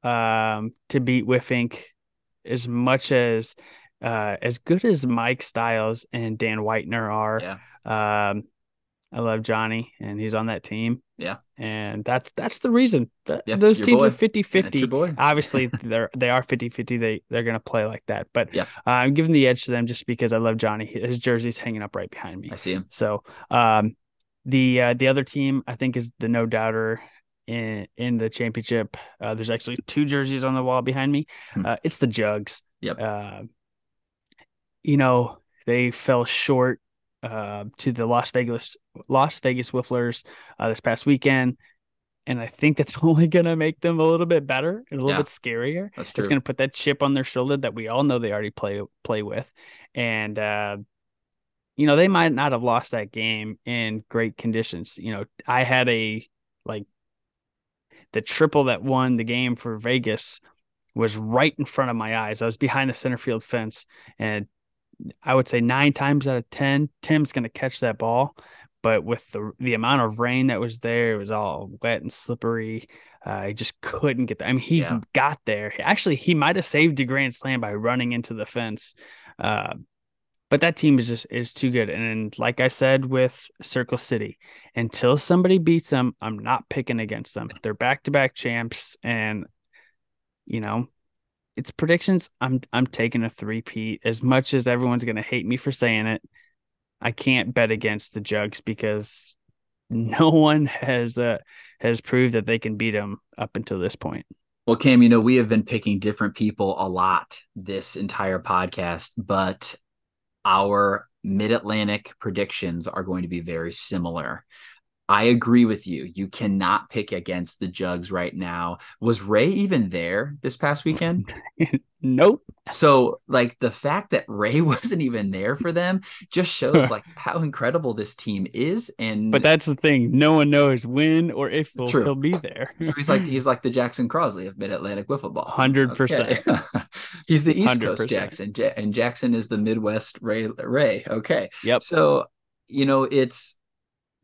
um, to beat Whiffink as much as uh, as good as Mike Styles and Dan Whitener are. Yeah. Um, I love Johnny and he's on that team. Yeah. And that's that's the reason that yeah, those teams boy. are 50-50. Obviously [LAUGHS] they're they are 50-50. They they're going to play like that. But yeah. Uh, I'm giving the edge to them just because I love Johnny. His jersey's hanging up right behind me. I see him. So, um the uh, the other team I think is the no doubter in in the championship. Uh, there's actually two jerseys on the wall behind me. Hmm. Uh, it's the Jugs. Yep. Uh, you know they fell short uh, to the Las Vegas Las Vegas Wifflers uh, this past weekend, and I think that's [LAUGHS] only going to make them a little bit better and a little yeah, bit scarier. That's true. It's going to put that chip on their shoulder that we all know they already play play with, and uh, you know they might not have lost that game in great conditions. You know, I had a like the triple that won the game for Vegas was right in front of my eyes. I was behind the center field fence, and I would say nine times out of ten, Tim's going to catch that ball. But with the the amount of rain that was there, it was all wet and slippery. Uh, he just couldn't get there. I mean, he yeah. got there. Actually, he might have saved a grand slam by running into the fence. Uh, but that team is just is too good. And like I said with Circle City, until somebody beats them, I'm not picking against them. They're back to back champs, and you know, it's predictions. I'm I'm taking a three peat. As much as everyone's gonna hate me for saying it, I can't bet against the Jugs because [LAUGHS] no one has uh, has proved that they can beat them up until this point. Well, Cam, you know, we have been picking different people a lot this entire podcast, but our mid Atlantic predictions are going to be very similar. I agree with you. You cannot pick against the Jugs right now. Was Ray even there this past weekend? [LAUGHS] nope. So, like the fact that Ray [LAUGHS] wasn't even there for them just shows [LAUGHS] like how incredible this team is. And but that's the thing, no one knows when or if he'll, he'll be there. so he's like he's like the Jackson Crosley of Mid Atlantic wiffle ball. Hundred okay. percent. He's the East 100%. Coast Jackson, and Jackson is the Midwest Ray. Ray. Okay. Yep. So you know it's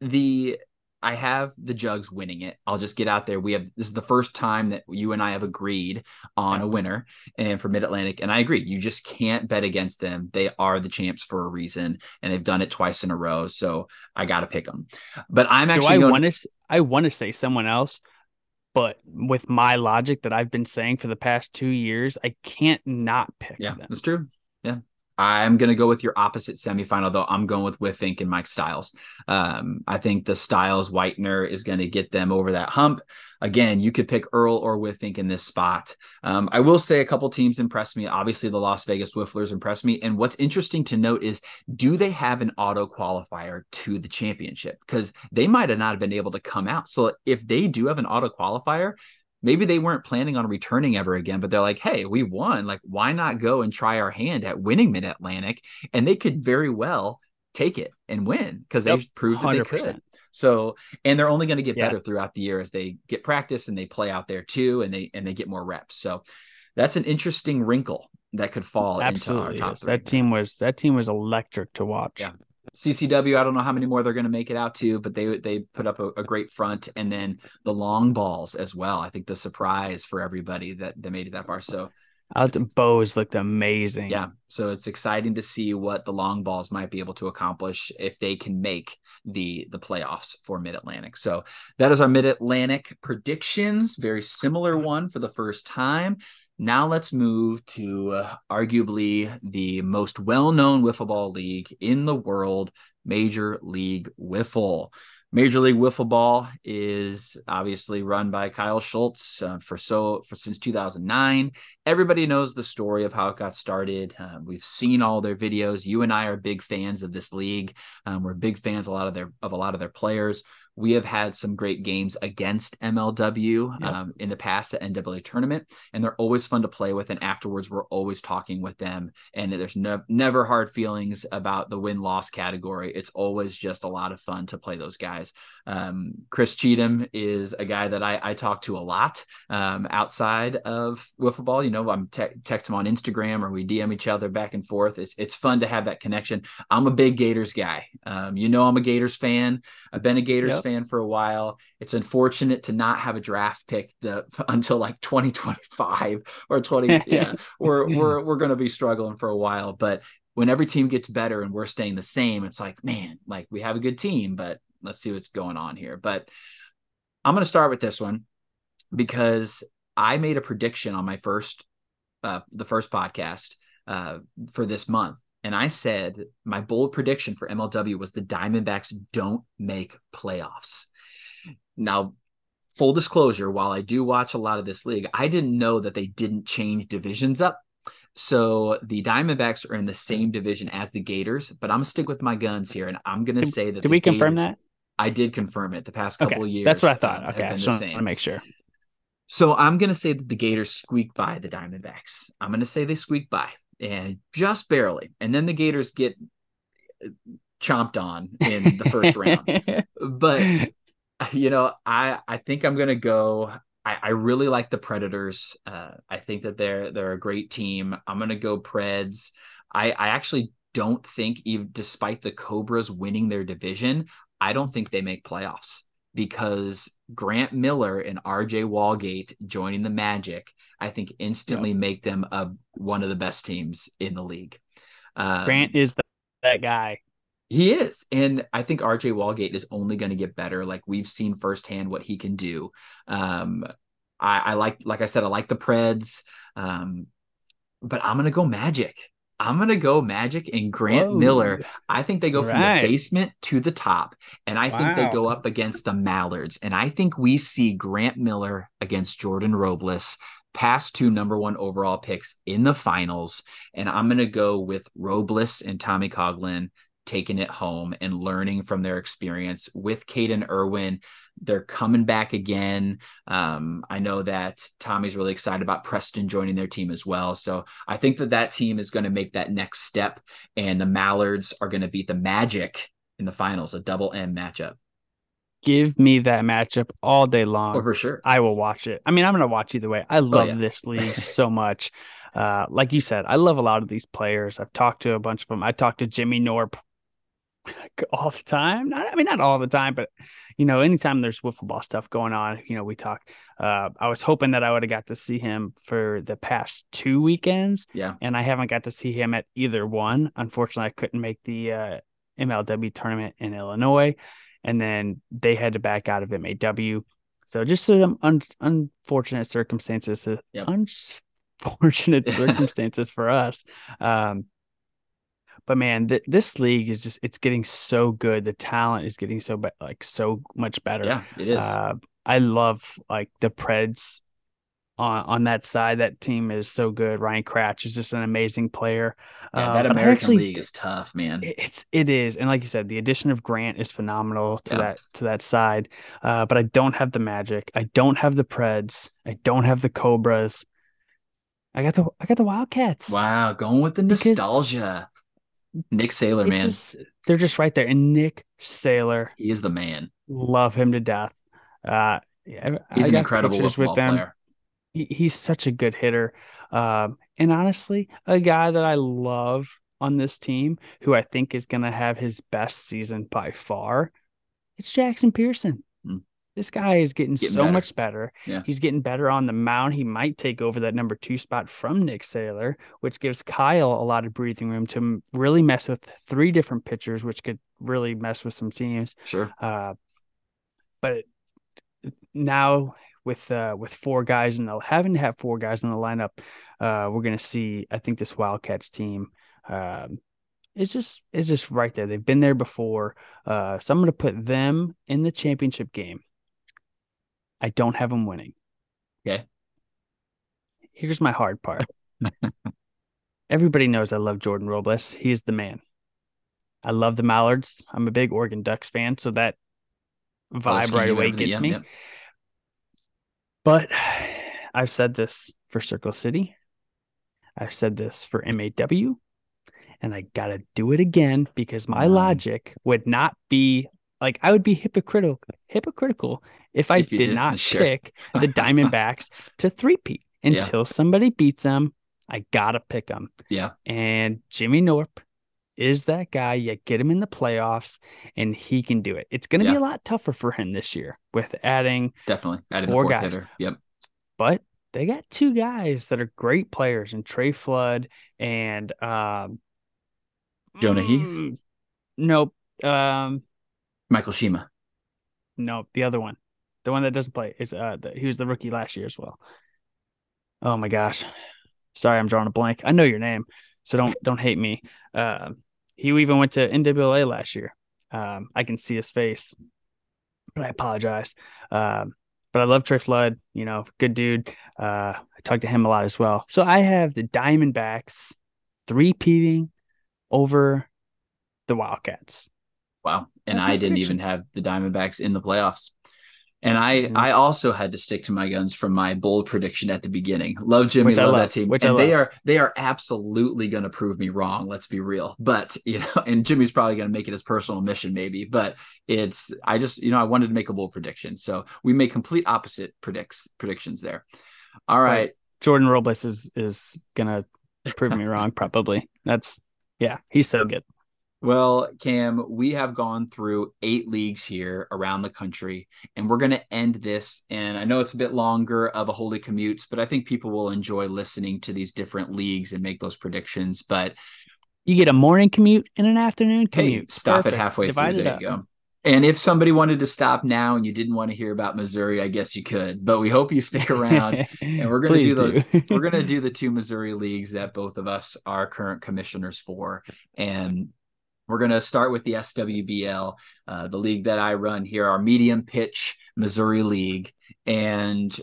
the I have the Jugs winning it. I'll just get out there. We have this is the first time that you and I have agreed on a winner and for Mid Atlantic. And I agree. You just can't bet against them. They are the champs for a reason, and they've done it twice in a row. So I got to pick them. But I'm actually. Do I want to? I want to say someone else, but with my logic that I've been saying for the past two years, I can't not pick. Yeah, them. that's true. Yeah, I'm going to go with your opposite semifinal, though. I'm going with Whiffink and Mike Styles. Um, I think the Styles Whitener is going to get them over that hump. Again, you could pick Earl or Whiffink in this spot. Um, I will say a couple teams impressed me. Obviously, the Las Vegas Whifflers impressed me. And what's interesting to note is do they have an auto qualifier to the championship? Because they might have not have been able to come out. So if they do have an auto qualifier, maybe they weren't planning on returning ever again, but they're like, hey, we won. Like, why not go and try our hand at winning Mid Atlantic? And they could very well take it and win because they've yep, proved that 100%. they could. So, and they're only going to get yeah. better throughout the year as they get practice and they play out there too, and they and they get more reps. So, that's an interesting wrinkle that could fall Absolutely into our top. That team was that team was electric to watch. Yeah, CCW, I don't know how many more they're going to make it out to, but they they put up a, a, great front, and then the long balls as well. I think the surprise for everybody that they made it that far. So, uh, the bows looked amazing. Yeah, so it's exciting to see what the long balls might be able to accomplish if they can make the the playoffs for Mid Atlantic. So that is our Mid Atlantic predictions. Very similar one for the first time. Now let's move to uh, arguably the most well-known wiffle ball league in the world, Major League Wiffle. Major League Wiffle Ball is obviously run by Kyle Schultz uh, for so for since 2009. Everybody knows the story of how it got started. Uh, we've seen all their videos. You and I are big fans of this league. Um, we're big fans a lot of their of a lot of their players we have had some great games against MLW yep. um, in the past at NWA tournament, and they're always fun to play with. And afterwards, we're always talking with them, and there's no, never hard feelings about the win loss category. It's always just a lot of fun to play those guys. Um, Chris Cheatham is a guy that I, I talk to a lot um, outside of wiffle ball. You know, I'm te- text him on Instagram or we DM each other back and forth. It's it's fun to have that connection. I'm a big Gators guy. Um, you know, I'm a Gators fan. I've been a Gators yep. fan for a while. It's unfortunate to not have a draft pick the, [LAUGHS] until like 2025 or 20. [LAUGHS] yeah, we're we're we're going to be struggling for a while, but when every team gets better and we're staying the same, it's like, man, like we have a good team, but let's see what's going on here. But I'm going to start with this one because I made a prediction on my first, uh, the first podcast uh, for this month. And I said my bold prediction for MLW was the Diamondbacks don't make playoffs. Now, full disclosure, while I do watch a lot of this league, I didn't know that they didn't change divisions up. So the Diamondbacks are in the same division as the Gators, but I'm gonna stick with my guns here, and I'm gonna say that. Did we confirm that? I did confirm it the past couple okay. years. That's what I thought. Okay, I just want to make sure. So I'm going to say that the Gators squeak by the Diamondbacks. I'm going to say they squeak by and just barely. And then the Gators get uh, chomped on in the first [LAUGHS] round. But you know, I I think I'm to go I, I, really like the Predators. Uh, I think that they're they're a great team. I'm gonna go Preds. I, I actually don't think, even despite the Cobras winning their division, I don't think they make playoffs because Grant Miller and RJ Walgate joining the Magic, I think instantly yep. make them a, one of the best teams in the league. Um, Grant is the, that guy. He is. And I think RJ Walgate is only going to get better. Like we've seen firsthand what he can do. Um, I, I like, like I said, I like the Preds. Um, but I'm going to go Magic. I'm gonna go Magic and Grant Whoa. Miller. I think they go from the basement to the top, and I wow. think they go up against the Mallards. And I think we see Grant Miller against Jordan Robles, past two number one overall picks in the finals. And I'm gonna go with Robles and Tommy Coughlin taking it home and learning from their experience with Caden Irwin. They're coming back again. Um, I know that Tommy's really excited about Preston joining their team as well. So I think that that team is going to make that next step, and the Mallards are going to beat the Magic in the finals, a double M matchup. Give me that matchup all day long. Oh, for sure. I will watch it. I mean, I'm going to watch either way. I oh, love oh, yeah. this [LAUGHS] league so much. Uh, like you said, I love a lot of these players. I've talked to a bunch of them. I talked to Jimmy Norp all the time. Not, I mean, not all the time, but you know, anytime there's wiffle ball stuff going on, you know, we talk. Uh, I was hoping that I would have got to see him for the past two weekends. Yeah, and I haven't got to see him at either one. Unfortunately, I couldn't make the uh, MLW tournament in Illinois, and then they had to back out of MAW. So just some un- unfortunate circumstances. Uh, yep. Unfortunate [LAUGHS] circumstances for us. Um, but man, th- this league is just it's getting so good. The talent is getting so be- like so much better. Yeah, it is. Uh, I love like the Preds on on that side. That team is so good. Ryan Cratch is just an amazing player. Yeah, that uh, American actually, League is tough, man. It's it is, and like you said, the addition of Grant is phenomenal to that to that side. Uh, but I don't have the Magic. I don't have the Preds. I don't have the Cobras. I got the I got the Wildcats. Wow, going with the nostalgia. Nick Saylor, man. Just, they're just right there. And Nick Saylor, he is the man. Love him to death. Uh, he's I an incredible with them. player. He, he's such a good hitter. Um, and honestly, a guy that I love on this team, who I think is going to have his best season by far, it's Jackson Pearson. This guy is getting, getting so better. much better. Yeah. He's getting better on the mound. He might take over that number two spot from Nick Saylor, which gives Kyle a lot of breathing room to really mess with three different pitchers, which could really mess with some teams. Sure. Uh, but now with uh, with four guys and having to have four guys in the lineup, uh, we're gonna see. I think this Wildcats team. Um, it's just it's just right there. They've been there before. Uh, so I'm going to put them in the championship game. I don't have them winning. Okay. Here's my hard part. [LAUGHS] Everybody knows I love Jordan Robles. He is the man. I love the Mallards. I'm a big Oregon Ducks fan, so that vibe right away gets yeah, me. Yeah. But [SIGHS] I've said this for Circle City. I've said this for MAW. And I got to do it again because my logic would not be like I would be hypocritical hypocritical if I if did, did, not sure. pick the Diamondbacks [LAUGHS] to three-peat until yeah. somebody beats them. I gotta pick them. Yeah. And Jimmy Norp is that guy. You get him in the playoffs, and he can do it. It's going to yeah. be a lot tougher for him this year with adding definitely adding four guys. Hitter. Yep. But they got two guys that are great players, and Trey Flood and um, Jonah Heath. Mm, nope. Um, Michael Shima. No, the other one, the one that doesn't play is uh, the, he was the rookie last year as well. Oh my gosh, sorry, I'm drawing a blank. I know your name, so don't [LAUGHS] don't hate me. Uh, he even went to NWA last year. Um, I can see his face, but I apologize. Um, but I love Trey Flood. You know, good dude. Uh, I talked to him a lot as well. So I have the Diamondbacks three peating over the Wildcats. Wow. And I didn't even have the Diamondbacks in the playoffs. And I mm-hmm. I also had to stick to my guns from my bold prediction at the beginning. Love Jimmy, love, love, that team. Which and they are they are absolutely going to prove me wrong, let's be real. But, [LAUGHS] you know, and Jimmy's probably going to make it his personal mission maybe, but it's I just, you know, I wanted to make a bold prediction. So, we make complete opposite predicts predictions there. All right. right. Jordan Robles is is going to prove me wrong probably. That's yeah, he's so good. Well, Cam, we have gone through eight leagues here around the country, and we're going to end this. And I know it's a bit longer of a Holey Commutes, but I think people will enjoy listening to these different leagues and make those predictions. But you get a morning commute and an afternoon commute. Hey, stop Perfect. it halfway Divided through. There up. you go. And if somebody wanted to stop now and you didn't want to hear about Missouri, I guess you could. But we hope you stick around. [LAUGHS] and we're gonna do the do. we're gonna [LAUGHS] do the two Missouri leagues that both of us are current commissioners for. And we're going to start with the SWBL, uh, the league that I run here, our medium pitch Missouri League. And,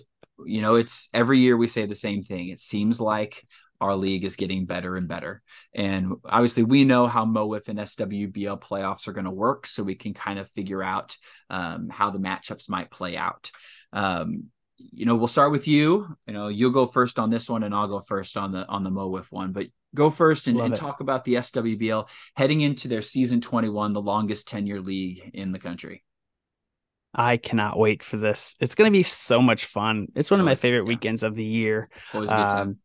you know, it's every year we say the same thing. It seems like our league is getting better and better. And obviously, we know how MOWIFF and SWBL playoffs are going to work, so we can kind of figure out um, how the matchups might play out. Um, you know, we'll start with you. You know, you'll go first on this one, and I'll go first on the on the MOWIFF one. But go first and, and talk about the SWBL heading into their season 21, the longest tenure league in the country. I cannot wait for this. It's going to be so much fun. It's one of my favorite yeah. weekends of the year. Always a good time. Um,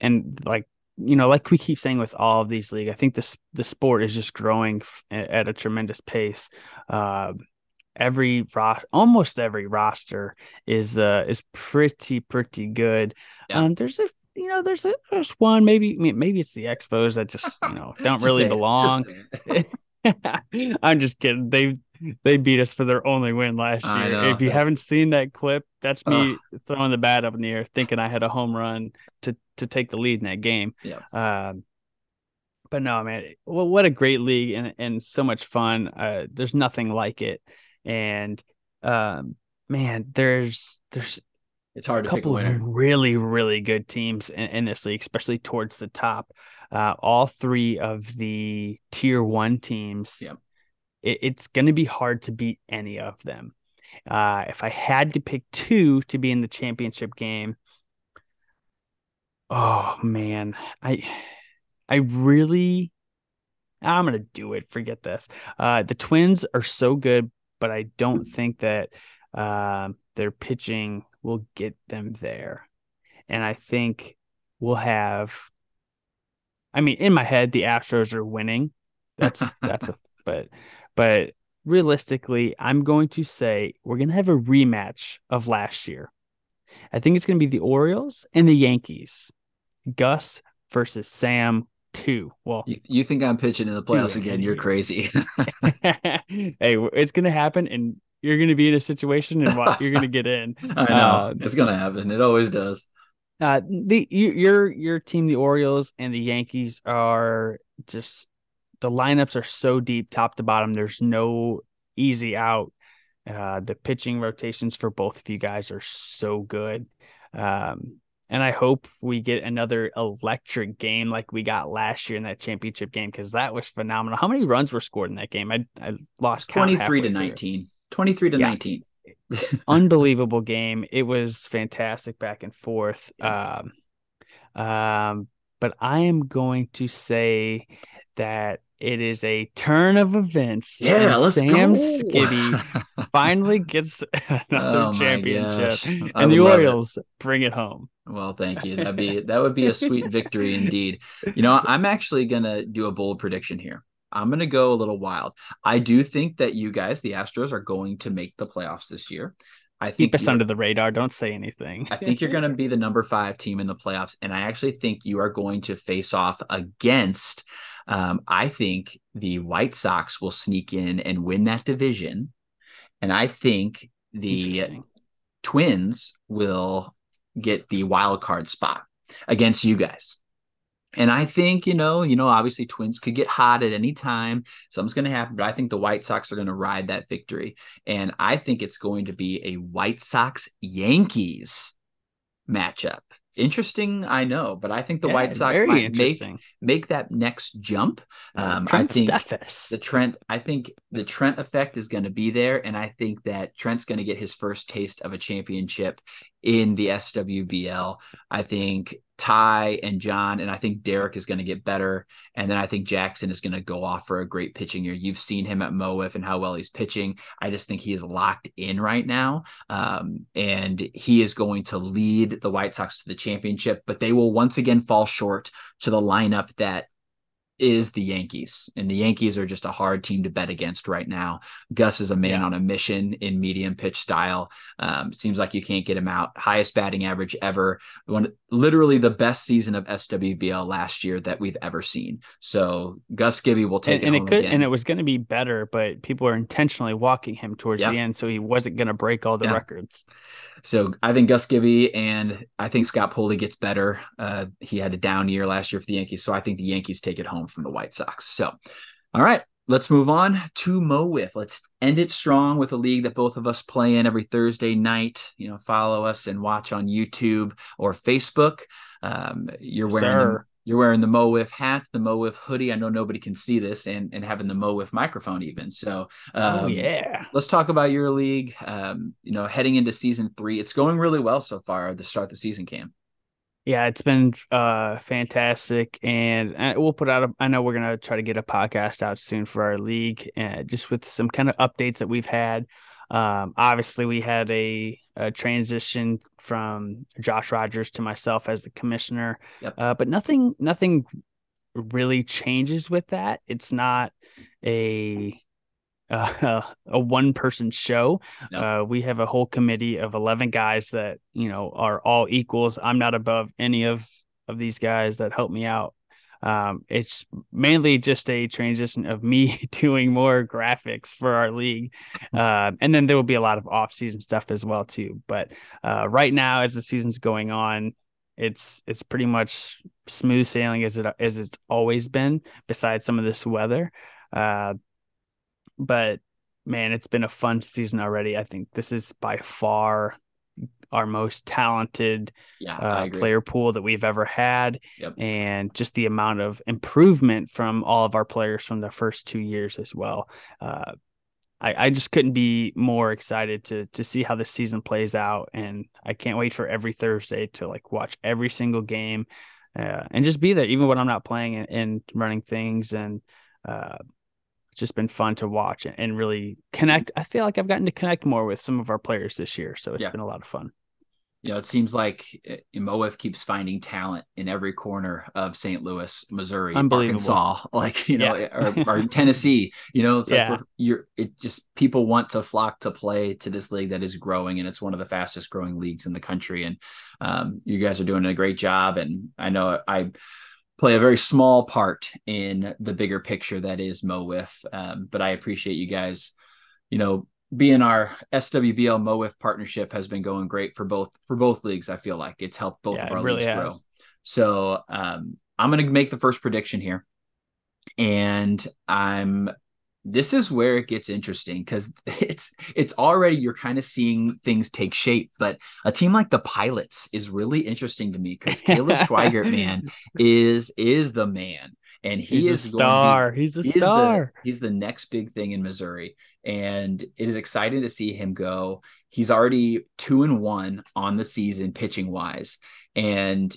and like you know, like we keep saying with all of these league, I think this the sport is just growing at a tremendous pace. Uh, every ro- almost every roster is uh is pretty pretty good. Yeah. Um, there's a you know there's a there's one maybe maybe it's the Expos that just you know [LAUGHS] don't really belong. [LAUGHS] I'm just kidding. They they beat us for their only win last year. If you that's... haven't seen that clip, that's me throwing the bat up in the air, thinking I had a home run to to take the lead in that game. Yeah. Um, but no, man, well, what a great league and and so much fun. Uh, there's nothing like it, and um, man, there's there's it's hard to pick a winner. really really good teams in, in this league, especially towards the top. Uh, all three of the tier one teams. Yeah. It, it's going to be hard to beat any of them. Uh, if I had to pick two to be in the championship game, oh man, I I really I'm gonna do it. Forget this. Uh, the Twins are so good, but I don't think that uh, their pitching will get them there. And I think we'll have. I mean, in my head, the Astros are winning. That's [LAUGHS] that's a but but realistically, I'm going to say we're gonna have a rematch of last year. I think it's gonna be the Orioles and the Yankees. Gus versus Sam two. Well, you, you think I'm pitching in the playoffs again? You're crazy. [LAUGHS] [LAUGHS] hey, it's gonna happen, and you're gonna be in a situation, and what you're gonna get in. [LAUGHS] I know uh, it's gonna happen. It always does. Uh, the you, your your team, the Orioles and the Yankees, are just the lineups are so deep, top to bottom. There's no easy out. Uh, the pitching rotations for both of you guys are so good. Um, and I hope we get another electric game like we got last year in that championship game because that was phenomenal. How many runs were scored in that game? I, I lost 23 to 19. 23 to yeah. 19. [LAUGHS] Unbelievable game. It was fantastic back and forth. Yeah. Um, um, but I am going to say that it is a turn of events. Yeah, let's Sam go. Skibbe [LAUGHS] finally gets another oh championship, and the Orioles it. bring it home. Well, thank you. That'd be that would be a sweet victory indeed. You know, I'm actually gonna do a bold prediction here. I'm gonna go a little wild. I do think that you guys, the Astros, are going to make the playoffs this year. I think keep us under the radar. Don't say anything. I think you're going to be the number five team in the playoffs, and I actually think you are going to face off against um, I think the White Sox will sneak in and win that division. And I think the Twins will get the wild card spot against you guys. And I think, you know, you know, obviously twins could get hot at any time. Something's going to happen, but I think the White Sox are going to ride that victory. And I think it's going to be a White Sox Yankees matchup interesting i know but i think the yeah, white sox might make make that next jump um Trent i think Steffes. the trent i think the trent effect is going to be there and i think that trent's going to get his first taste of a championship in the swbl i think Ty and John, and I think Derek is going to get better. And then I think Jackson is going to go off for a great pitching year. You've seen him at MoWiff and how well he's pitching. I just think he is locked in right now. Um, and he is going to lead the White Sox to the championship, but they will once again fall short to the lineup that is the Yankees. And the Yankees are just a hard team to bet against right now. Gus is a man yeah. on a mission in medium pitch style. Um, seems like you can't get him out. Highest batting average ever. One literally the best season of SWBL last year that we've ever seen. So Gus Gibby will take and, it. And it could again. and it was going to be better, but people are intentionally walking him towards the end, so he wasn't going to break all the yeah. records. So I think Gus Gibby and I think Scott Pulley gets better. Uh, he had a down year last year for the Yankees, so I think the Yankees take it home from the White Sox. So, all right, let's move on to MoWiff. Let's end it strong with a league that both of us play in every Thursday night. You know, follow us and watch on YouTube or Facebook. Um, you're wearing the, you're wearing the MoWiff hat, the MoWiff hoodie. I know nobody can see this, and and having the MoWiff microphone even. So, oh, um, oh yeah, let's talk about your league. Um, you know, heading into season three, it's going really well so far. The start of the season, Cam. Yeah, it's been uh fantastic, and uh, we'll put out. A, I know we're gonna try to get a podcast out soon for our league, and just with some kind of updates that we've had. Um, obviously, we had a, a, transition from Josh Rogers to myself as the commissioner, yep. uh, but nothing nothing really changes with that. It's not a uh, [LAUGHS] a one person show. No. Uh, we have a whole committee of 11 guys that, you know, are all equals. I'm not above any of, of these guys that help me out. Um, it's mainly just a transition of me [LAUGHS] doing more graphics for our league. Uh, and then there will be a lot of off season stuff as well too. But uh, right now, as the season's going on, it's it's pretty much smooth sailing as it as it's always been. Besides some of this weather, uh, but man, it's been a fun season already. I think this is by far our most talented yeah, uh, player pool that we've ever had. Yep. And just the amount of improvement from all of our players from the first two years as well. Uh, I, I just couldn't be more excited to to see how this season plays out. And I can't wait for every Thursday to like watch every single game uh, and just be there, even when I'm not playing and, and running things. And uh, it's just been fun to watch and really connect. I feel like I've gotten to connect more with some of our players this year. So it's yeah. been a lot of fun you know, it seems like eh, MOWIFF keeps finding talent in every corner of St. Louis, Missouri, Arkansas, [LAUGHS] like you know, yeah. or, or, [LAUGHS] Tennessee. You know, it's yeah. like you're it just people want to flock to play to this league that is growing, and it's one of the fastest growing leagues in the country. And um, you guys are doing a great job, and I know I play a very small part in the bigger picture that is MOWIFF. Um, but I appreciate you guys, you know, being our SWBL MOWIFF partnership has been going great for both for both leagues. I feel like it's helped both yeah, of our really leagues has. grow. So um, I'm going to make the first prediction here, and I'm. This is where it gets interesting because [LAUGHS] it's it's already you're kind of seeing things take shape, but a team like the Pilots is really interesting to me because [LAUGHS] Caleb Schweigert, man, is is the man and he he's is a star. Be, he's a star. The, he's the next big thing in Missouri and it is exciting to see him go. He's already two and one on the season pitching wise, and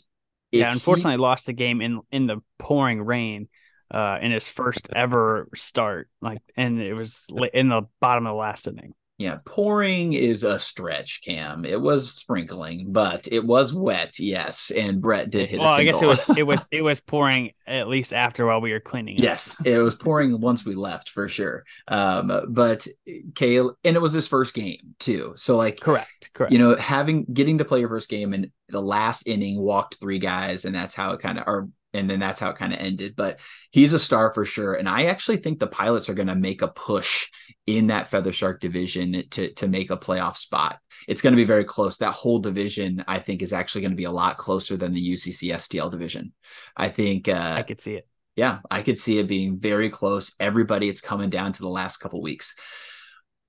yeah, unfortunately, he, lost the game in in the pouring rain uh, in his first ever start. Like, and it was in the bottom of the last inning. Yeah, pouring is a stretch, Cam. It was sprinkling, but it was wet, yes. And Brett did hit. Well, I guess it was it was it was [LAUGHS] pouring at least after while we were cleaning. Yes, it was pouring once we left for sure. Um, but Kale, and it was his first game too. So like, correct, correct. You know, having getting to play your first game and the last inning walked three guys, and that's how it kind of or and then that's how it kind of ended. But he's a star for sure. And I actually think the pilots are going to make a push in that Feather Shark division to to make a playoff spot. It's going to be very close. That whole division, I think, is actually going to be a lot closer than the UCC STL division. I think uh, I could see it. Yeah, I could see it being very close. Everybody, it's coming down to the last couple weeks.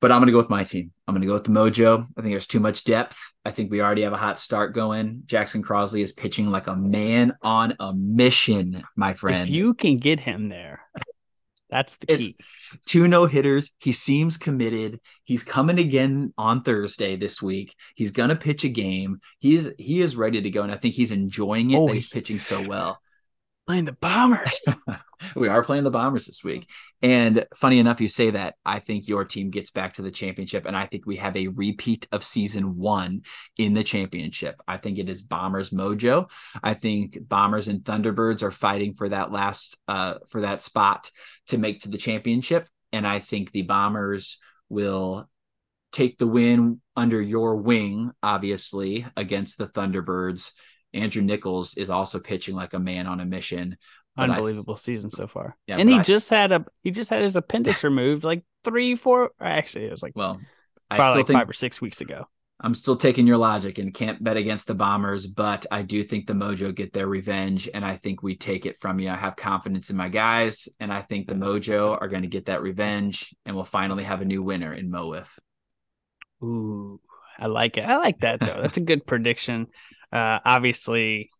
But I'm going to go with my team. I'm going to go with the Mojo. I think there's too much depth. I think we already have a hot start going. Jackson Crosley is pitching like a man on a mission, my friend. If you can get him there, that's the key. It's two no hitters. He seems committed. He's coming again on Thursday this week. He's gonna pitch a game. He is he is ready to go, and I think he's enjoying it. Oh, he's pitching so well playing the Bombers. [LAUGHS] we are playing the Bombers this week. And funny enough, you say that. I think your team gets back to the championship, and I think we have a repeat of season one in the championship. I think it is Bombers mojo. I think Bombers and Thunderbirds are fighting for that last uh for that spot to make to the championship. And I think the Bombers will take the win under your wing, obviously, against the Thunderbirds Andrew Nichols is also pitching like a man on a mission. Unbelievable season so far. Yeah, and he I, just had a he just had his appendix [LAUGHS] removed like three, four. Actually, it was like well, I probably like five or six weeks ago. I'm still taking your logic and can't bet against the Bombers, but I do think the Mojo get their revenge, and I think we take it from you. I have confidence in my guys, and I think the Mojo are going to get that revenge, and we'll finally have a new winner in MOWIFF. Ooh, I like it. I like that though. That's a good [LAUGHS] prediction. Uh, obviously,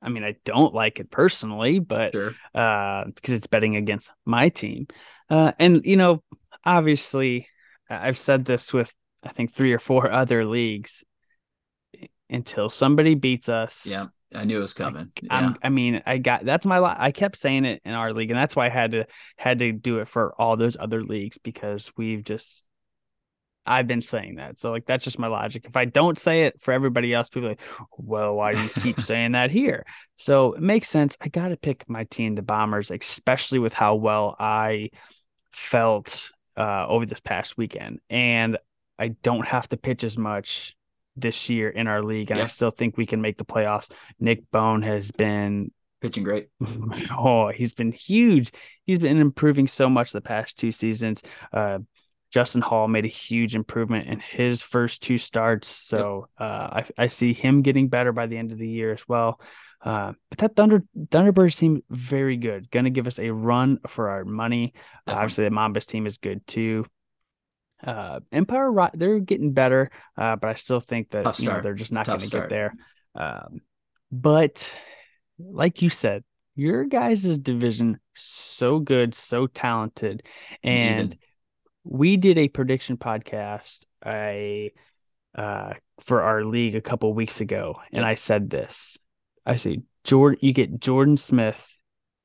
I mean, I don't like it personally, but sure. uh, because it's betting against my team. Uh, and you know, obviously, I've said this with I think three or four [LAUGHS] other leagues. Until somebody beats us, yeah, I knew it was coming. I, yeah. I mean, I got that's my. I kept saying it in our league, and that's why I had to had to do it for all those other leagues because we've just I've been saying that. So like that's just my logic. If I don't say it for everybody else, people like, well, why do you keep [LAUGHS] saying that here? So it makes sense. I got to pick my team, the Bombers, especially with how well I felt uh, over this past weekend, and I don't have to pitch as much this year in our league, and I still think we can make the playoffs. Nick Bone has been pitching great. [LAUGHS] Oh, he's been huge. He's been improving so much the past two seasons. Uh, Justin Hall made a huge improvement in his first two starts, so uh, I, I see him getting better by the end of the year as well. Uh, but that Thunder Thunderbirds team very good. Going to give us a run for our money. Uh, obviously, the Mambas team is good too. Uh, Empire they're getting better, uh, but I still think that you know, they're just not going to get there. Um, but like you said, your guys' division so good, so talented, and Even. We did a prediction podcast. I uh, for our league a couple weeks ago, and I said this. I say Jordan, you get Jordan Smith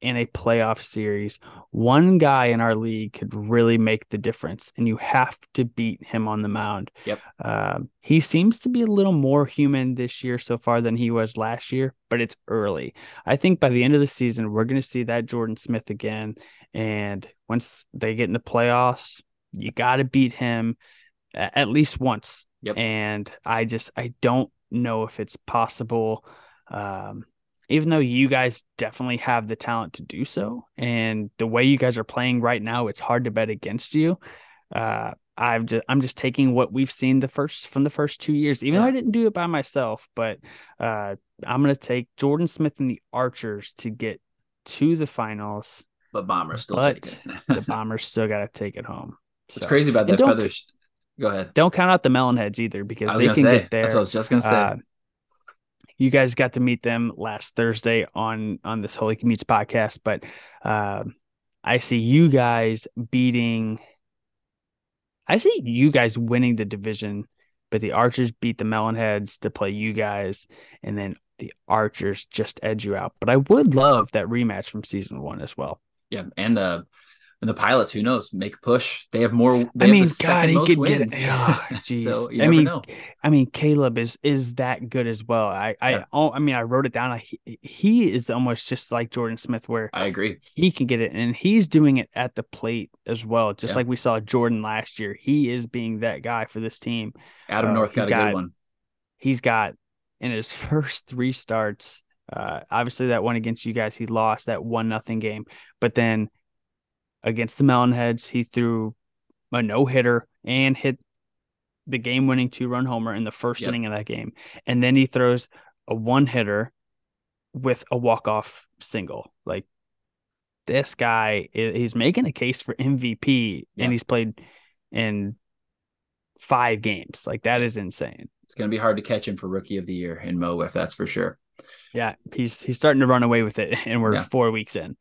in a playoff series, one guy in our league could really make the difference, and you have to beat him on the mound. Yep. Um, he seems to be a little more human this year so far than he was last year, but it's early. I think by the end of the season, we're going to see that Jordan Smith again. And once they get in the playoffs, you got to beat him at least once. Yep. And I just, I don't know if it's possible. Um, even though you guys definitely have the talent to do so, and the way you guys are playing right now, it's hard to bet against you. Uh, I've just I'm just taking what we've seen the first from the first two years, even yeah. though I didn't do it by myself. But uh, I'm gonna take Jordan Smith and the Archers to get to the finals. But Bombers still but the [LAUGHS] Bombers still got to take it home. What's so. crazy about that feathers? Go ahead. Don't count out the melon heads either because they can say, get there. That's what I was just gonna say. Uh, you guys got to meet them last Thursday on on this Holey Commutes podcast, but uh, I see you guys beating. I see you guys winning the division, but the Archers beat the Melonheads to play you guys, and then the Archers just edge you out. But I would love that rematch from season one as well. Yeah, and the and the pilots, who knows, make a push. They have more. They I mean, God, he could wins. [LAUGHS] get. Oh, [LAUGHS] so I mean, know. I mean, Caleb is is that good as well. I I yeah. oh, I mean, I wrote it down. I, he is almost just like Jordan Smith, where I agree. He can get it, and he's doing it at the plate as well, just yeah. like we saw Jordan last year. He is being that guy for this team. Adam uh, North got a got, good one. He's got in his [LAUGHS] first three starts. Uh, obviously, that one against you guys, he lost that one nothing game, but then against the Mountain Heads. He threw a no hitter and hit the game winning two run homer in the first yep. inning of that game. And then he throws a one hitter with a walk off single. Like this guy, he's making a case for MVP yep. and he's played in five games. Like that is insane. It's going to be hard to catch him for rookie of the year in MOWIFF that's for sure. Yeah, he's he's starting to run away with it, [LAUGHS] and we're yeah. four weeks in.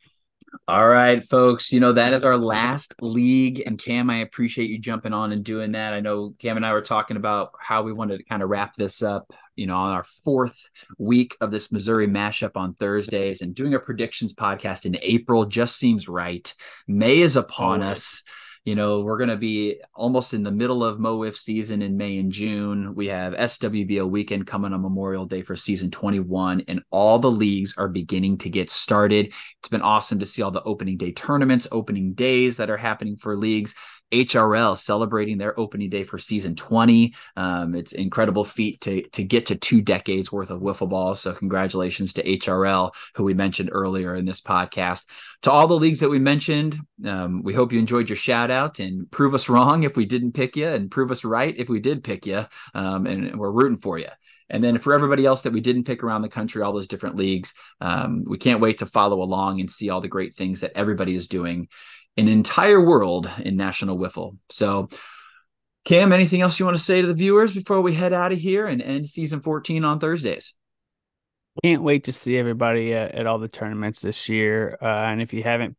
All right, folks. You know, that is our last league. And Cam, I appreciate you jumping on and doing that. I know Cam and I were talking about how we wanted to kind of wrap this up, you know, on our fourth week of this Missouri mashup on Thursdays and doing a predictions podcast in April just seems right. May is upon us. You know, we're going to be almost in the middle of MOWIFF season in May and June. We have SWBO weekend coming on Memorial Day for season 21, and all the leagues are beginning to get started. It's been awesome to see all the opening day tournaments, opening days that are happening for leagues. HRL celebrating their opening day for season 20. Um, it's incredible feat to to get to two decades worth of wiffle ball. So congratulations to HRL, who we mentioned earlier in this podcast. To all the leagues that we mentioned, um, we hope you enjoyed your shout out and prove us wrong if we didn't pick you, and prove us right if we did pick you. Um, and we're rooting for you. And then for everybody else that we didn't pick around the country, all those different leagues, um, we can't wait to follow along and see all the great things that everybody is doing an entire world in National Wiffle. So, Cam, anything else you want to say to the viewers before we head out of here and end season 14 on Thursdays? Can't wait to see everybody at, at all the tournaments this year. Uh, and if you haven't,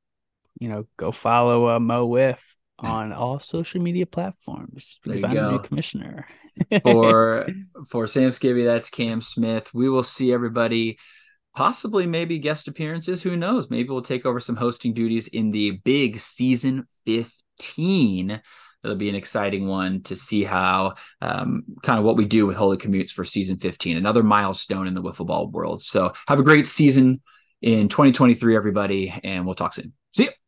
you know, go follow uh, MOWIFF on all social media platforms because I'm go. a new commissioner. [LAUGHS] for for Sam Skibbe, that's Cam Smith. We will see everybody possibly maybe guest appearances. Who knows? Maybe we'll take over some hosting duties in the big season 15 15 it'll be an exciting one to see how um, kind of what we do with Holey Commutes for season 15, another milestone in the wiffle ball world. So have a great season in 2023, everybody, and we'll talk soon. See you.